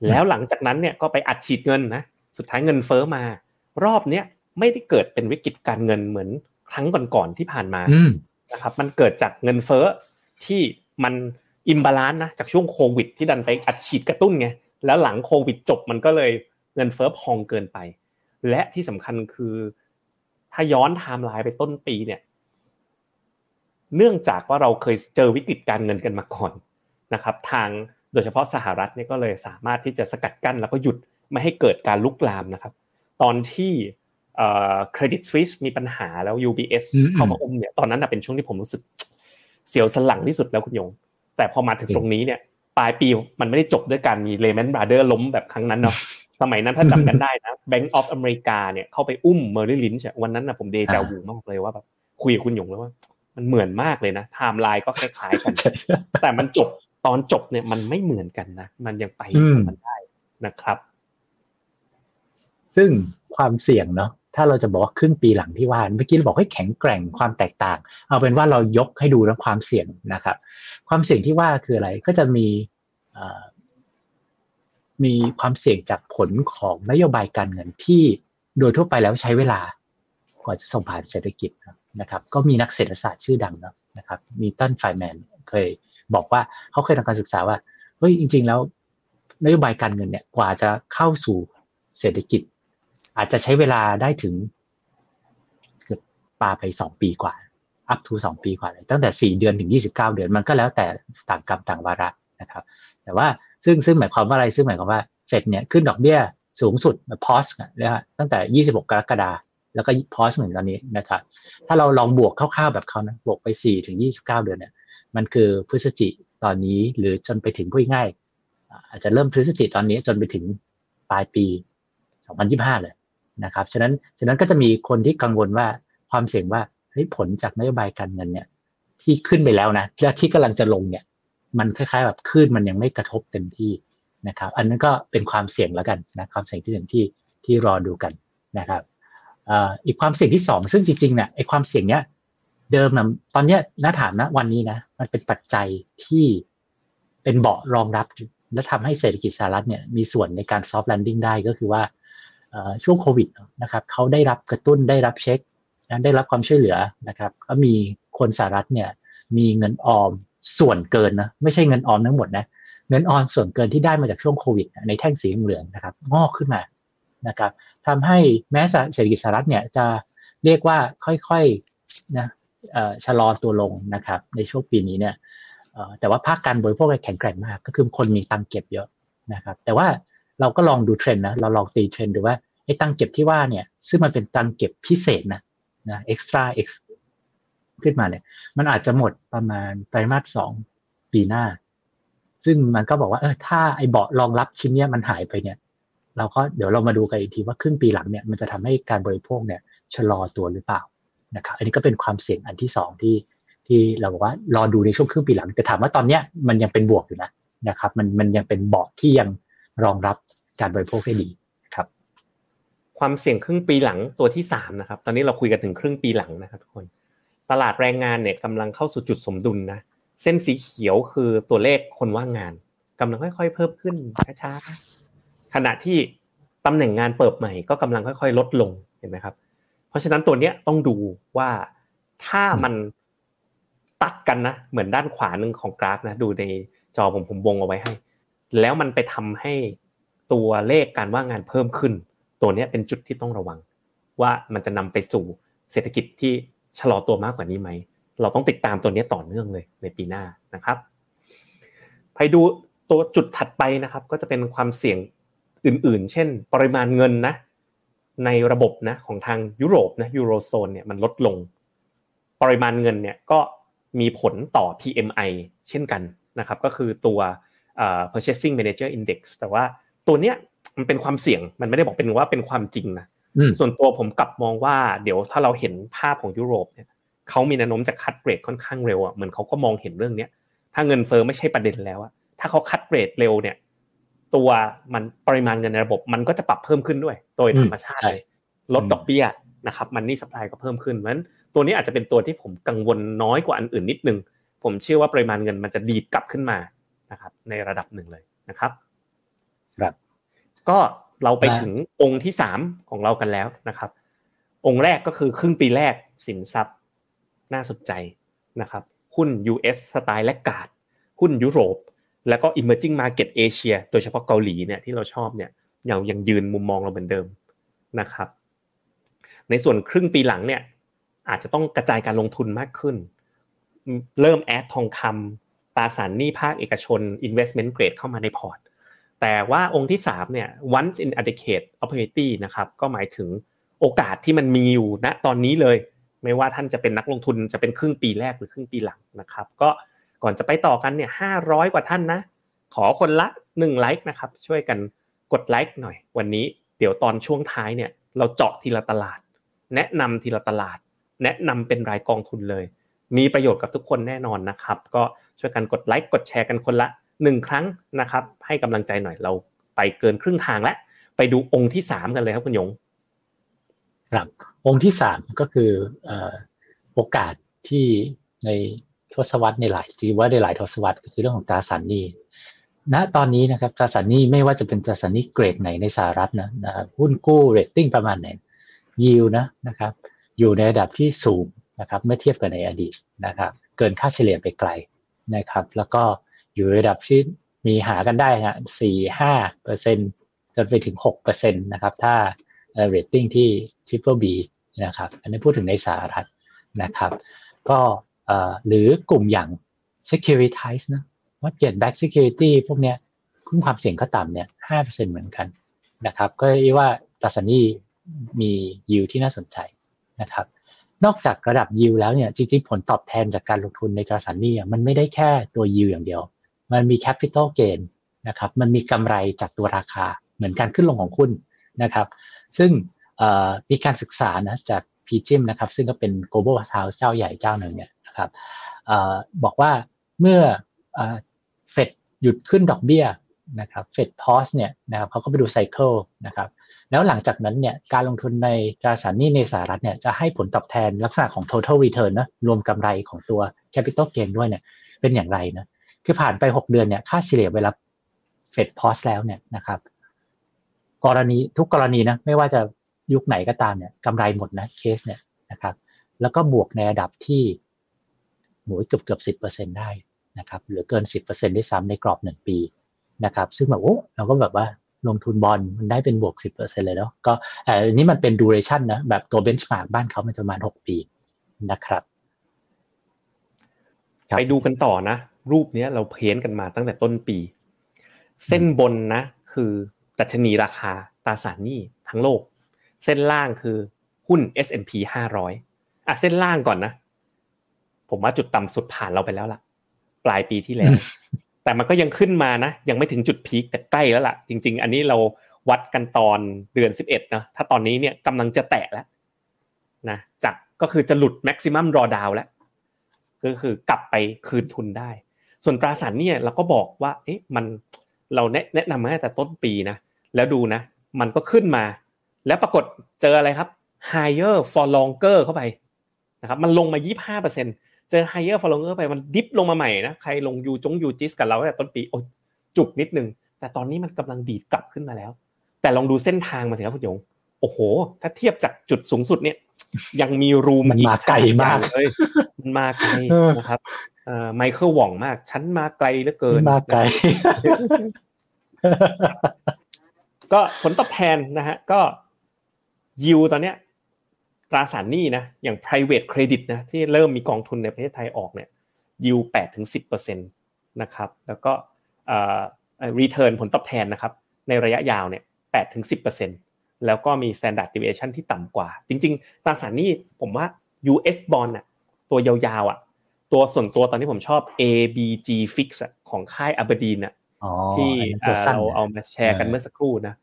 แล้วหลังจากนั้นเนี่ยก็ไปอัดฉีดเงินนะสุดท้ายเงินเฟ้อมา รอบเนี้ยไม่ได้เกิดเป็นวิกฤตการเงินเหมือนครั้งก่อนๆที่ผ่านมานะครับมันเกิดจากเงินเฟ้อที่มัน imbalance นะจากช่วงโควิด ที่ดันไปอัดฉีดกระตุ้นไงแล้วหลังโควิดจบมันก็เลยเงินเฟ้อพองเกินไป และที่สำคัญคือ ถ้าย้อนไทม์ไลน์ไปต้นปีเนี่ย เนื่องจากว่าเราเคยเจอวิกฤตการเงินกันมาก่อนนะครับ ทางโดยเฉพาะสหรัฐเนี่ยก็เลยสามารถที่จะสกัดกั้นแล้วก็หยุดไม่ให้เกิดการลุกลามนะครับ ตอนที่เครดิตสวิสมีปัญหาแล้ว UBS เข้ามาอุ้มเนี่ยตอนนั้นเป็นช่วงที่ผมรู้สึกเสียวสลังที่สุดแล้วคุณยง แต่พอมาถึงตรงนี้เนี่ยปลายปีมันไม่ได้จบด้วยการมี Lehman Brothers ล้มแบบครั้งนั้นเนาะสมัยนั้นถ้าจำกันได้นะ Bank of America เนี่ยเข้าไปอุ้ม Merrill Lynch วันนั้นนะผมเดจาวูมากเลยว่าแบบคุยกับคุณหยงแล้วว่า มันเหมือนมากเลยนะไทม์ไลน์ก็คล้ายๆกันแต่มันจบตอนจบเนี่ยมันไม่เหมือนกันนะ มันยังไปมันได้นะครับ ซึ่งความเสี่ยงเนาะ ถ้าเราจะบอกว่าครึ่งปีหลังที่ว่าเมื่อกี้เราบอกให้แข็งแกร่งความแตกต่าง เอาเป็นว่าเรายกให้ดูเรื่องความเสี่ยงนะครับ ความเสี่ยงที่ว่าคืออะไรก็จะมีมีความเสี่ยงจากผลของนโยบายการเงินที่โดยทั่วไปแล้วใช้เวลากว่าจะส่งผ่านเศรษฐกิจนะครับ ก็มีนักเศรษฐศาสตร์ชื่อดังนะครับมีตันไฟแมนเคยบอกว่าเขาเคยทำการศึกษาว่าเฮ้ยจริง ๆ แล้วนโยบายการเงินเนี่ยกว่าจะเข้าสู่เศรษฐกิจ อาจจะใช้เวลาได้ถึงปาไปสองปีกว่า up to 2ปีกว่าเลยตั้งแต่4เดือนถึง29เดือนมันก็แล้วแต่ต่างกรรมต่างวาระนะครับ แต่ว่าซึ่งซึ่งหมายความว่าอะไรซึ่งหมายความว่าเฟดเนี่ยขึ้นดอกเบี้ยสูงสุดพอสนะฮะตั้งแต่ 26 กรกฎาแล้วก็พอสเหมือนตอนนี้นะครับถ้าเราลองบวกคร่าวๆแบบเขานะบวกไป 4 ถึง 29 เดือนเนี่ยมันคือพฤศจิตอนนี้หรือจนไปถึงพูดง่ายอาจจะเริ่มพฤศจิตอนนี้จนไปถึงปลายปี 2025 เลย นะครับฉะนั้นฉะนั้นก็จะมีคนที่กังวลว่าความเสี่ยงว่าเฮ้ยผลจากนโยบายการเงินเนี่ยที่ขึ้นไปแล้วนะและที่กำลังจะลงเนี่ยมันคล้ายๆแบบขึ้นมันยังไม่กระทบเต็มที่นะครับ อันนั้นก็เป็นความเสี่ยงแล้วกันนะความเสี่ยงที่หนึ่งที่ที่รอดูกันนะครับอีกความเสี่ยงที่สองซึ่งจริงๆเนี่ยไอ้ความเสี่ยงเนี้ยเดิมนะตอนเนี้ยน่าถามนะวันนี้นะมันเป็นปัจจัยที่เป็นเบาะรองรับและทำให้เศรษฐกิจสหรัฐเนี่ยมีส่วนในการ soft landing ได้ก็คือว่า ช่วงโควิดนะครับเขาได้รับกระตุ้นได้รับเช็คได้รับความช่วยเหลือนะครับก็มีคนสหรัฐเนี่ยมีเงินออมส่วนเกินนะไม่ใช่เงินออมทั้งหมดนะเงินออมส่วนเกินที่ได้มาจากช่วงโควิด ในแท่งสีเหลืองนะครับงอกขึ้นมานะครับทำให้แม้เศรษฐกิจสหรัฐเนี่ยจะเรียกว่าค่อยๆนะชะลอตัวลงนะครับในช่วงปีนี้เนี่ยแต่ว่าภาคการบริโภคแข็งแกร่งมาก ก็คือคนมีตังเก็บเยอะนะครับแต่ว่า เราก็ลองดูเทรนด์นะ เราลองตีเทรนด์ดูว่าไอ้ตังเก็บที่ว่าเนี่ย ซึ่งมันเป็นตังเก็บพิเศษนะนะ extra x ขึ้นมาเนี่ย มันอาจจะหมดประมาณไตรมาสสองปีหน้า ซึ่งมันก็บอกว่าเออถ้าไอ้เบาะรองรับชิ้นเนี้ยมันหายไปเนี่ย เราก็เดี๋ยวเรามาดูกันอีกทีว่าครึ่งปีหลังเนี่ยมันจะทำให้การบริโภคเนี่ยชะลอตัวหรือเปล่านะครับอันนี้ก็เป็นความเสี่ยงอันที่สองที่ที่เราบอกว่ารอดูในช่วงครึ่งปีหลังแต่ถามว่าตอนเนี้ยมันยังเป็นบวกอยู่นะนะครับมันมันยังเป็นเบาะที่ยังรองรับ การบริโภคได้ดีครับ ความเสี่ยงครึ่งปีหลังตัวที่สามนะครับ ตอนนี้เราคุยกันถึงครึ่งปีหลังนะครับทุกคน ตลาดแรงงานเนี่ยกำลังเข้าสู่จุดสมดุลนะเส้นสีเขียวคือตัวเลขคนว่างงานกำลังค่อยๆ เพิ่มขึ้นช้าๆขณะที่ตำแหน่งงานเปิดใหม่ก็กำลังค่อยๆ ลดลงเห็นไหมครับ เพราะฉะนั้นตัวเนี้ยต้องดูว่าถ้ามันตัดกันนะเหมือนด้านขวาหนึ่งของกราฟนะดูในจอผมผมวงเอาไว้ให้ แล้วมันไปทำให้ ตัวเลขการว่างงานเพิ่มขึ้น ตัวนี้เป็นจุดที่ต้องระวัง ว่ามันจะนำไปสู่เศรษฐกิจที่ชะลอตัวมากกว่านี้ไหม เราต้องติดตามตัวนี้ต่อเนื่องเลยในปีหน้านะครับ ไปดูตัวจุดถัดไปนะครับ ก็จะเป็นความเสี่ยงอื่นๆ เช่น ปริมาณเงินนะ ในระบบนะของทางยุโรปนะยูโรโซนเนี่ยมันลดลง ปริมาณเงินเนี่ยก็มีผลต่อ PMI เช่นกันนะครับ ก็คือตัว purchasing manager index แต่ว่า ตัวเนี้ยมันเป็นความเสี่ยงมันไม่ได้บอกเป็นว่าเป็นความจริงนะส่วนตัวผมกลับมองว่า เดี๋ยวถ้าเราเห็นภาพของยุโรปเนี่ยเขามีแนวโน้มจะ cut rate ค่อนข้างเร็วอะเหมือนเขาก็มองเห็นเรื่องเนี้ยถ้าเงินเฟ้อไม่ใช่ประเด็นแล้วอะถ้าเขา cut rate เร็วเนี่ย ตัวมันปริมาณเงินในระบบมันก็จะปรับเพิ่มขึ้นด้วย โดยธรรมชาติเลยลดดอกเบี้ยนะครับ money supply ก็เพิ่มขึ้นเพราะฉะนั้นตัวนี้อาจจะเป็นตัวที่ผมกังวลน้อยกว่าอันอื่นนิดนึง ผมเชื่อว่าปริมาณเงินมันจะดีดกลับขึ้นมานะครับในระดับหนึ่งเลยนะครับ ครับ ก็เราไปถึงองค์ที่สามของเรากันแล้วนะครับ องค์แรกก็คือครึ่งปีแรกสินทรัพย์น่าสนใจนะครับ หุ้น US สไตล์และกาดหุ้นยุโรป แล้วก็ emerging market เอเชียโดยเฉพาะเกาหลีเนี่ยที่เราชอบเนี่ยยังยังยืนมุมมองเราเหมือนเดิมนะครับ ในส่วนครึ่งปีหลังเนี่ยอาจจะต้องกระจายการลงทุนมากขึ้น เริ่มแอดทองคำตราสารหนี้ภาคเอกชน investment grade เข้ามาในพอร์ต แต่ว่าองค์ที่3เนี่ย once in a decade opportunity นะครับก็หมายถึงโอกาสที่มันมีอยู่ณตอนนี้เลย ไม่ว่าท่านจะเป็นนักลงทุนจะเป็นครึ่งปีแรกหรือครึ่งปีหลังนะครับ ก็ก่อนจะไปต่อกันเนี่ยห้าร้อยกว่าท่านนะ ขอคนละ1ไลค์นะครับช่วยกันกดไลค์หน่อย วันนี้เดี๋ยวตอนช่วงท้ายเนี่ยเราเจาะทีละตลาด แนะนำทีละตลาด แนะนำเป็นรายกองทุนเลย มีประโยชน์กับทุกคนแน่นอนนะครับ ก็ช่วยกันกดไลค์กดแชร์กันคนละ หนึ่งครั้งนะครับ ให้กำลังใจหน่อยเราไปเกินครึ่งทางแล้วไปดูองค์ที่สามกันเลยครับคุณยง ครับ องค์ที่สามก็คือโอกาสที่ในทศวรรษในหลายจีว่าได้หลายทศวรรษก็คือเรื่องของตราสารหนี้ณตอนนี้นะครับตราสารหนี้ไม่ว่าจะเป็นตราสารหนี้เกรดไหนในสหรัฐนะนะหุ้นกู้เรตติ้งประมาณไหนยิวนะนะครับ อยู่ในระดับที่สูงนะครับเมื่อเทียบกับในอดีตนะครับ เกินค่าเฉลี่ยไปไกลนะครับ แล้วก็ อยู่ระดับที่มีหากันได้ฮะสี่ห้าเปอร์เซ็นจนไปถึงหกเปอร์เซ็นตนะครับ ถ้าเรตติ้งที่ Triple B นะครับ อันนี้พูดถึงในสหรัฐนะครับ ก็หรือกลุ่มอย่าง securitize นะว่าเจ็ด back security พวกเนี้ยคุ้มความเสี่ยงก็ต่ำเนี่ยห้าเปอร์เซ็นเหมือนกันนะครับ ก็เรียกว่าตราสารหนี้มียิวที่น่าสนใจนะครับ นอกจากระดับยิวแล้วเนี่ยจริงๆผลตอบแทนจากการลงทุนในตราสารหนี้มันไม่ได้แค่ตัวยิวอย่างเดียว มันมี capital gain นะครับมันมีกำไรจากตัวราคาเหมือนการขึ้นลงของคุณนะครับ ซึ่งมีการศึกษานะจากพีจิมนะครับซึ่งก็เป็น global house เจ้าใหญ่เจ้าหนึ่งเนี่ยนะครับบอกว่าเมื่อเฟดหยุดขึ้นดอกเบี้ยนะครับเฟดพอสเนี่ยนะครับเขาก็ไปดูไซเคิลนะครับแล้วหลังจากนั้นเนี่ยการลงทุนในตราสารหนี้ในสหรัฐเนี่ยจะให้ผลตอบแทนลักษณะของ total return นะรวมกำไรของตัว capital gain ด้วยเนี่ยเป็นอย่างไรนะ คือผ่านไป 6 เดือนเนี่ยค่าเฉลี่ยเวลาเฟดพอสแล้วเนี่ยนะครับ กรณีทุกกรณีนะไม่ว่าจะยุคไหนก็ตามเนี่ยกำไรหมดนะเคสเนี่ยนะครับ แล้วก็บวกในระดับที่หมูเกือบเกือบสิบเปอร์เซ็นได้นะครับหรือเกินสิบเปอร์เซ็นได้ซ้ำในกรอบหนึ่งปีนะครับ ซึ่งแบบโอ้เราก็แบบว่าลงทุนบอลมันได้เป็นบวกสิบเปอร์เซ็นเลยเนาะก็อันนี้มันเป็นดูเรชันนะแบบตัวเบนช์มาร์กบ้านเขามันประมาณหกปีนะครับ ไปดูกันต่อนะ รูปนี้เราเพ้นกันมาตั้งแต่ต้นปี เส้นบนนะคือดัชนีราคาตราสารหนี้ทั้งโลก เส้นล่างคือหุ้น S&P 500อะเส้นล่างก่อนนะ ผมว่าจุดต่ำสุดผ่านเราไปแล้วล่ะ ปลายปีที่แล้ว แต่มันก็ยังขึ้นมานะ ยังไม่ถึงจุดพีคแต่ใกล้แล้วล่ะ จริง ๆ อันนี้เราวัดกันตอนเดือน 11นะถ้าตอนนี้เนี่ยกำลังจะแตะแล้วนะจากก็คือจะหลุดแม็กซิมัมรอดาวแล้วก็คือกลับไปคืนทุนได้ ส่วนตราสารเนี่ยเราก็บอกว่าเอ๊ะมันเราแนะนำมาตั้งแต่ต้นปีนะแล้วดูนะ มันก็ขึ้นมา แล้วปรากฏเจออะไรครับ higher for longer เข้าไปนะครับมันลงมา 25%เจอ higher for longer ไปมันดิฟลงมาใหม่นะใครลงยูจงยูจิสกับเราตั้งแต่ต้นปีโอ้จุกนิดนึง แต่ตอนนี้มันกำลังดีดกลับขึ้นมาแล้ว แต่ลองดูเส้นทางมาสิครับคุณยงโอ้โห ถ้าเทียบจากจุดสูงสุดเนี่ย ยังมีรูมมันมาไกลมากเลยมันมาไกลนะครับ ไมเคิลหว่องมาก ฉันมาไกลเหลือเกินมาไกล ก็ผลตอบแทนนะฮะ ก็ยิวตอนเนี้ยตราสารหนี้นะ อย่าง private credit นะ ที่เริ่มมีกองทุนในประเทศไทยออกเนี่ยยิวแปดถึงสิบเปอร์เซ็นตนะครับ แล้วก็เอ่อ return ผลตอบแทนนะครับ ในระยะยาวเนี่ยแปดถึงสิบเปอร์เซ็นแล้วก็มี standard deviation ที่ต่ำกว่า จริง ๆ ตราสารหนี้ผมว่า US bond อะตัวยาวๆอะ ตัวส่วนตัวตอนนี้ผมชอบ ABG Fix ของค่ายอับดีนอะที่เราเอามาแชร์กันเมื่อสักครู่นะ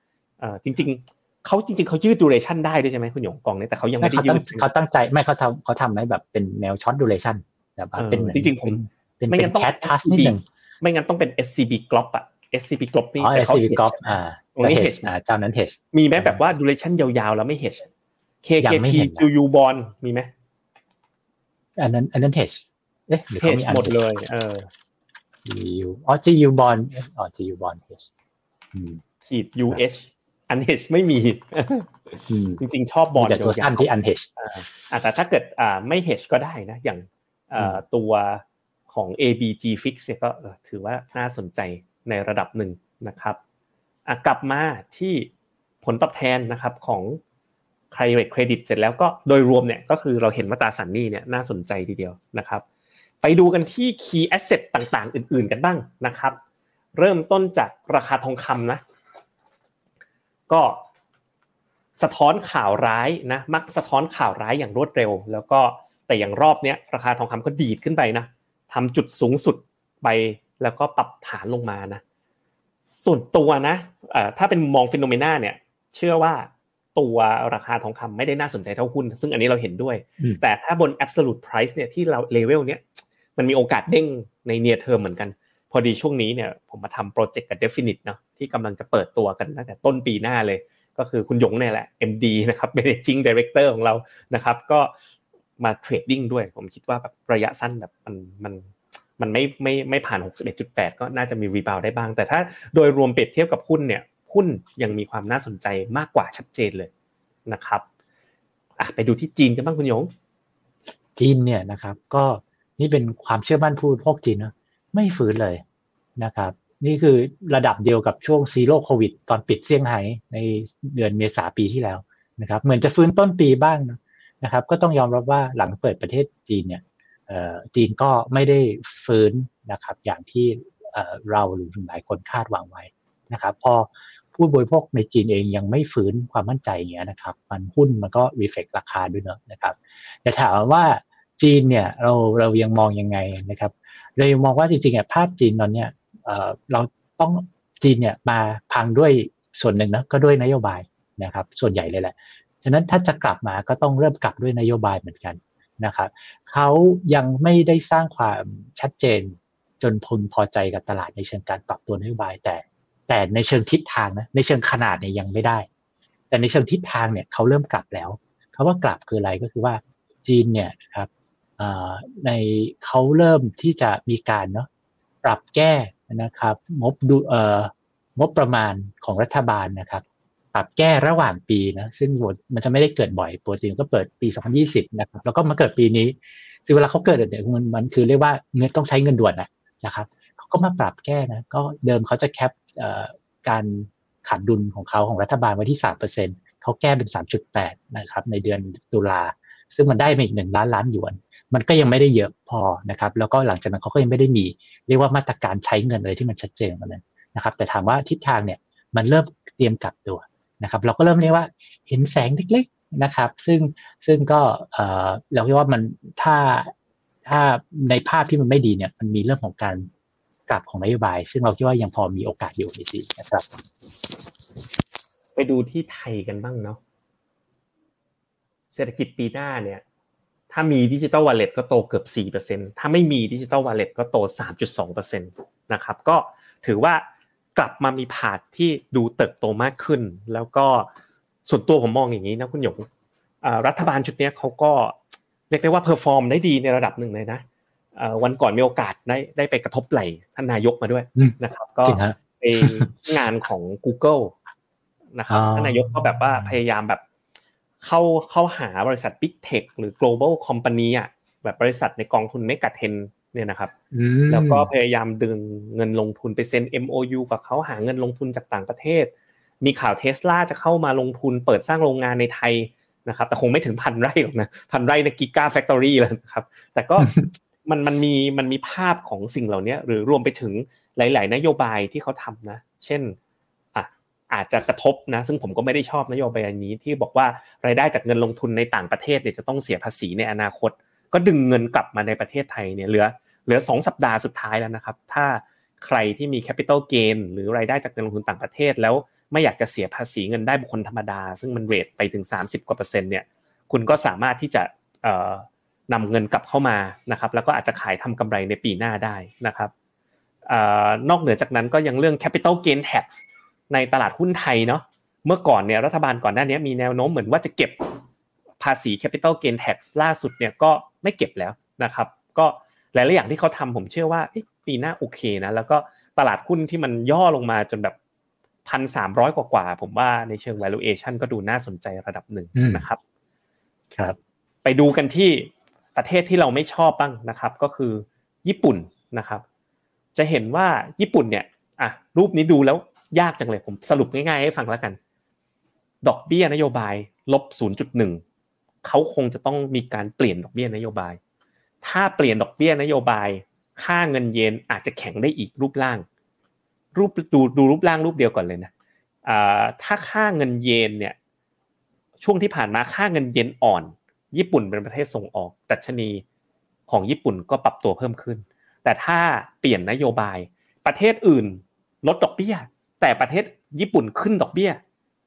จริง ๆเขาจริง ๆเขายืดดูเรชันได้ด้วยใช่ไหมคุณหยงกองนี้แต่เขายังไม่ได้ยืดเขาตั้งใจไม่เขาทำเขาทำให้แบบเป็นแนวช็อตดูเรชันแบบเป็นจริงๆผมไม่งั้นต้อง SCB นิดนึงไม่งั้นต้องเป็น SCB Glop อะ SCB Glop นี่แต่เขา SCB Glop อ่าตรงนี้ hedge อ่าเจ้านั้น hedge มีไหมแบบว่าดูเรชันยาวๆ แล้วไม่ hedge KKP GU Bond มีไหมอันนั้นอันนั้น hedge เอ๊ะเฮชหมดเลย เออ GU อ๋อ GU bond อ๋อ GU bond H ขีด UH อัน H ไม่มีจริงๆ ชอบบอลแต่ตัวสั้นที่อัน H อ่าแต่ถ้าเกิดอ่าไม่ H ก็ได้นะ อย่างตัวของ ABG Fix เนี่ยก็ถือว่าน่าสนใจในระดับหนึ่งนะครับกลับมาที่ผลตอบแทนนะครับของ private credit เสร็จแล้วก็โดยรวมเนี่ยก็คือเราเห็นว่าตราสารหนี้เนี่ยน่าสนใจทีเดียวนะครับ ไปดูกันที่ key asset ต่างๆ อื่น ๆ กันบ้างนะครับ เริ่มต้นจากราคาทองคำนะ ก็สะท้อนข่าวร้ายนะ มักสะท้อนข่าวร้ายอย่างรวดเร็ว แล้วก็แต่อย่างรอบเนี้ยราคาทองคำก็ดีดขึ้นไปนะทำจุดสูงสุดไปแล้วก็ปรับฐานลงมานะ ส่วนตัวนะถ้าเป็นมอง FINNOMENA เนี่ย เชื่อว่าตัวราคาทองคำไม่ได้น่าสนใจเท่าหุ้น ซึ่งอันนี้เราเห็นด้วย แต่ถ้าบน absolute price เนี่ยที่เราเลเวลเนี้ย มันมีโอกาสเด้งใน near term เหมือนกัน พอดีช่วงนี้เนี่ยผมมาทำโปรเจกต์กับ Definit เนาะที่กำลังจะเปิดตัวกันตั้งแต่ต้นปีหน้าเลย ก็คือคุณหยงเนี่ยแหละ MD นะครับ Managing Director ของเรานะครับก็มา trading ด้วย ผมคิดว่าแบบระยะสั้นแบบมันมันมันไม่ไม่ไม่ผ่าน 61.8 ก็น่าจะมี rebound ได้บ้าง แต่ถ้าโดยรวมเปรียบเทียบกับหุ้นเนี่ยหุ้นยังมีความน่าสนใจมากกว่าชัดเจนเลยนะครับอะไปดูที่จีนกันบ้างคุณยง จีนเนี่ยนะครับ ก็ นี่เป็นความเชื่อมั่นผู้บริโภคจีนนะไม่ฟื้นเลยนะครับ นี่คือระดับเดียวกับช่วง Zero โควิด ตอนปิดเซี่ยงไฮ้ในเดือนเมษาปีที่แล้วนะครับ เหมือนจะฟื้นต้นปีบ้างนะครับ ก็ต้องยอมรับว่าหลังเปิดประเทศจีนเนี่ยจีนก็ไม่ได้ฟื้นนะครับ อย่างที่เราหรือหลายคนคาดหวังไว้นะครับ พอผู้บริโภคในจีนเองยังไม่ฟื้นความมั่นใจอย่างเงี้ยนะครับ มันหุ้นมันก็รีเฟกราคาด้วยเนอะนะครับ แต่ถามว่า จีนเนี่ยเราเรายังมองยังไงนะครับเรายังมองว่าจริงๆอะภาพจีนตอนเนี้ยเราต้องจีนเนี่ยมาพังด้วยส่วนหนึ่งนะก็ด้วยนโยบายนะครับส่วนใหญ่เลยแหละฉะนั้นถ้าจะกลับมาก็ต้องเริ่มกลับด้วยนโยบายเหมือนกันนะครับเขายังไม่ได้สร้างความชัดเจนจนพลพอใจกับตลาดในเชิงการปรับตัวนโยบายแต่ แต่ในเชิงทิศทางนะในเชิงขนาดเนี่ยยังไม่ได้ แต่ในเชิงทิศทางเนี่ยเขาเริ่มกลับแล้วคาว่ากลับคืออะไรก็คือว่าจีนเนี่ยนะครับ ในเขาเริ่มที่จะมีการเนาะปรับแก้นะครับงบดูเอ่องบประมาณของรัฐบาลนะครับ ปรับแก้ระหว่างปีนะซึ่งมันจะไม่ได้เกิดบ่อยปกติก็เปิดปี 2020 นะครับ แล้วก็มาเกิดปีนี้ซึ่งเวลาเขาเกิดเนี่ยมันมันคือเรียกว่าเงินต้องใช้เงินด่วนนะครับเขาก็มาปรับแก้นะก็เดิมเขาจะแคปการขาดดุลของเขาของรัฐบาลไว้ที่สามเปอร์เซ็นเขาแก้เป็นสามจุดแปดนะครับในเดือนตุลาซึ่งมันได้มาอีกหนึ่งล้านล้านหยวน มันก็ยังไม่ได้เยอะพอนะครับ แล้วก็หลังจากนั้นเขาก็ยังไม่ได้มี เรียกว่ามาตรการใช้เงินเลยที่มันชัดเจนมาเลยนะครับ แต่ถามว่าทิศทางเนี่ยมันเริ่มเตรียมกลับตัวนะครับ เราก็เริ่มเรียกว่าเห็นแสงเล็กๆนะครับ ซึ่งซึ่งก็เราเรียกว่ามันถ้าถ้าในภาพที่มันไม่ดีเนี่ย มันมีเรื่องของการกลับของนโยบาย ซึ่งเราคิดว่ายังพอมีโอกาสอยู่ในจีนะครับ ไปดูที่ไทยกันบ้างเนาะเศรษฐกิจปีหน้าเนี่ย ถ้ามีดิจิตอลวอลเล็ตก็โตเกือบ 4%ถ้าไม่มีดิจิตอลวอลเล็ตก็โต 3.2%นะครับก็ถือว่ากลับมามี path ที่ดูเติบโตมากขึ้น แล้วก็ส่วนตัวผมมองอย่างนี้นะคุณหยงรัฐบาลชุดนี้เขาก็เรียกได้ว่า perform ได้ดีในระดับหนึ่งเลยนะวันก่อนมีโอกาสได้ได้ไปกระทบไหล่ท่านนายกมาด้วยนะครับก็ไปงานของ Google นะครับท่านนายกก็แบบว่าพยายามแบบ เข้าเข้าหาบริษัท Big Tech หรือ global company อะแบบบริษัทในกองทุนเมกะเทนเนี่ยนะครับแล้วก็พยายามดึงเงินลงทุนไปเซ็น MOU กับเขาหาเงินลงทุนจากต่างประเทศ มีข่าวเทสลาจะเข้ามาลงทุนเปิดสร้างโรงงานในไทยนะครับแต่คงไม่ถึงพันไร่หรอกนะพันไร่ในกิกาแฟคทอรี่แล้วนะครับ แต่ก็มันมันมีมันมีภาพของสิ่งเหล่านี้หรือรวมไปถึงหลาย ๆ นโยบายที่เขาทำนะ เช่น อาจจะกระทบนะซึ่งผมก็ไม่ได้ชอบนโยบายนี้ที่บอกว่ารายได้จากเงินลงทุนในต่างประเทศเนี่ยจะต้องเสียภาษีในอนาคต ก็ดึงเงินกลับมาในประเทศไทยเนี่ยเหลือเหลือสองสัปดาห์สุดท้ายแล้วนะครับ ถ้าใครที่มี capital gain หรือรายได้จากเงินลงทุนต่างประเทศ แล้วไม่อยากจะเสียภาษีเงินได้บุคคลธรรมดา ซึ่งมัน rate ไปถึง 30กว่าเปอร์เซ็นต์เนี่ยคุณก็สามารถที่จะนำเงินกลับเข้ามานะครับแล้วก็อาจจะขายทำกำไรในปีหน้าได้นะครับนอกเหนือจากนั้นก็ยังเรื่อง capital gain tax ในตลาดหุ้นไทยเนาะเมื่อก่อนเนี่ยรัฐบาลก่อนหน้านี้มีแนวโน้มเหมือนว่าจะเก็บภาษี capital gain tax ล่าสุดเนี่ยก็ไม่เก็บแล้วนะครับก็หลาย ๆ อย่างที่เขาทำผมเชื่อว่าปีหน้าโอเคนะแล้วก็ตลาดหุ้นที่มันย่อลงมาจนแบบพันสามร้อยกว่าๆผมว่าในเชิง valuation ก็ดูน่าสนใจระดับหนึ่งนะครับ ครับ ไปดูกันที่ประเทศที่เราไม่ชอบบ้างนะครับ ก็คือญี่ปุ่นนะครับ จะเห็นว่าญี่ปุ่นเนี่ยอะรูปนี้ดูแล้ว ยากจังเลยผมสรุปง่ายๆให้ฟังแล้วกัน ดอกเบี้ยนโยบายลบ 0.1เขาคงจะต้องมีการเปลี่ยนดอกเบี้ยนโยบาย ถ้าเปลี่ยนดอกเบี้ยนโยบาย ค่าเงินเยนอาจจะแข็งได้อีกรูปร่าง รูปดูดูรูปร่างรูปเดียวก่อนเลยนะถ้าค่าเงินเยนเนี่ยช่วงที่ผ่านมาค่าเงินเยนอ่อน ญี่ปุ่นเป็นประเทศส่งออกดัชนีของญี่ปุ่นก็ปรับตัวเพิ่มขึ้น แต่ถ้าเปลี่ยนนโยบายประเทศอื่นลดดอกเบี้ย แต่ประเทศญี่ปุ่นขึ้นดอกเบี้ย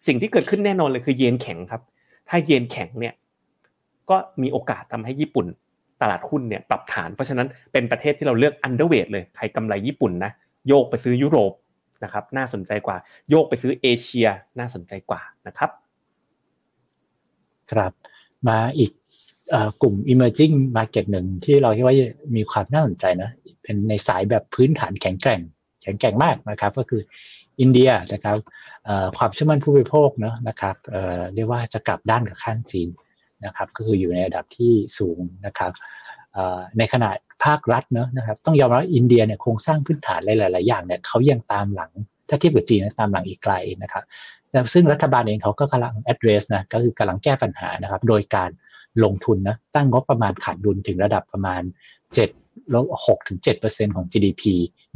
สิ่งที่เกิดขึ้นแน่นอนเลยคือเยนแข็งครับ ถ้าเยนแข็งเนี่ยก็มีโอกาสทำให้ญี่ปุ่น ตลาดหุ้นเนี่ยปรับฐาน เพราะฉะนั้นเป็นประเทศที่เราเลือกอันเดอร์เวทเลยใครกำไรญี่ปุ่นนะโยกไปซื้อยุโรปนะครับน่าสนใจกว่า โยกไปซื้อเอเชียน่าสนใจกว่านะครับ ครับมาอีกกลุ่ม emerging market หนึ่งที่เราคิดว่ามีความน่าสนใจนะเป็นในสายแบบพื้นฐานแข็งแกร่ง แข็งแกร่งมากนะครับ ก็คือ อินเดียนะครับความเชื่อมั่นผู้บริโภคเนาะนะครับเรียกว่าจะกลับด้านกับข้างจีนนะครับก็คืออยู่ในระดับที่สูงนะครับในขณะภาครัฐเนาะนะครับต้องยอมรับอินเดียเนี่ยโครงสร้างพื้นฐานหลาย ๆ อย่างเนี่ยเขายังตามหลังถ้าเทียบกับจีนตามหลังอีกไกลนะครับซึ่งรัฐบาลเองเขาก็กำลัง address นะก็คือกำลังแก้ปัญหานะครับโดยการลงทุนนะตั้งงบประมาณขาดดุลถึงระดับประมาณ7ล้ว6ถึง7%ของ GDP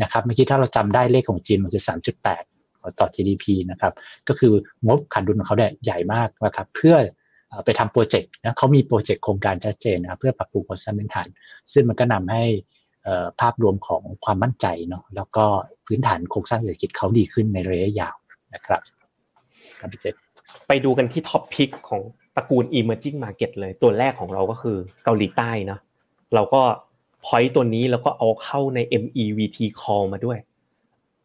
นะครับเมื่อกี้ถ้าเราจำได้เลขของจีนมันคือ3.8 ต่อ GDP นะครับก็คืองบขาดดุลของเขาเนี่ยใหญ่มากนะครับเพื่อไปทำโปรเจกต์นะเขามีโปรเจกต์โครงการชัดเจนนะเพื่อปรับปรุงโครงสร้างพื้นฐาน ซึ่งมันก็นำให้ภาพรวมของความมั่นใจเนาะแล้วก็พื้นฐานโครงสร้างเศรษฐกิจเขาดีขึ้นในระยะยาวนะครับครับพี่เจไปดูกันที่ top pick ของตระกูล emerging market เลยตัวแรกของเราก็คือเกาหลีใต้เนาะเราก็ point ตัวนี้แล้วก็เอาเข้าใน MEVT call มาด้วย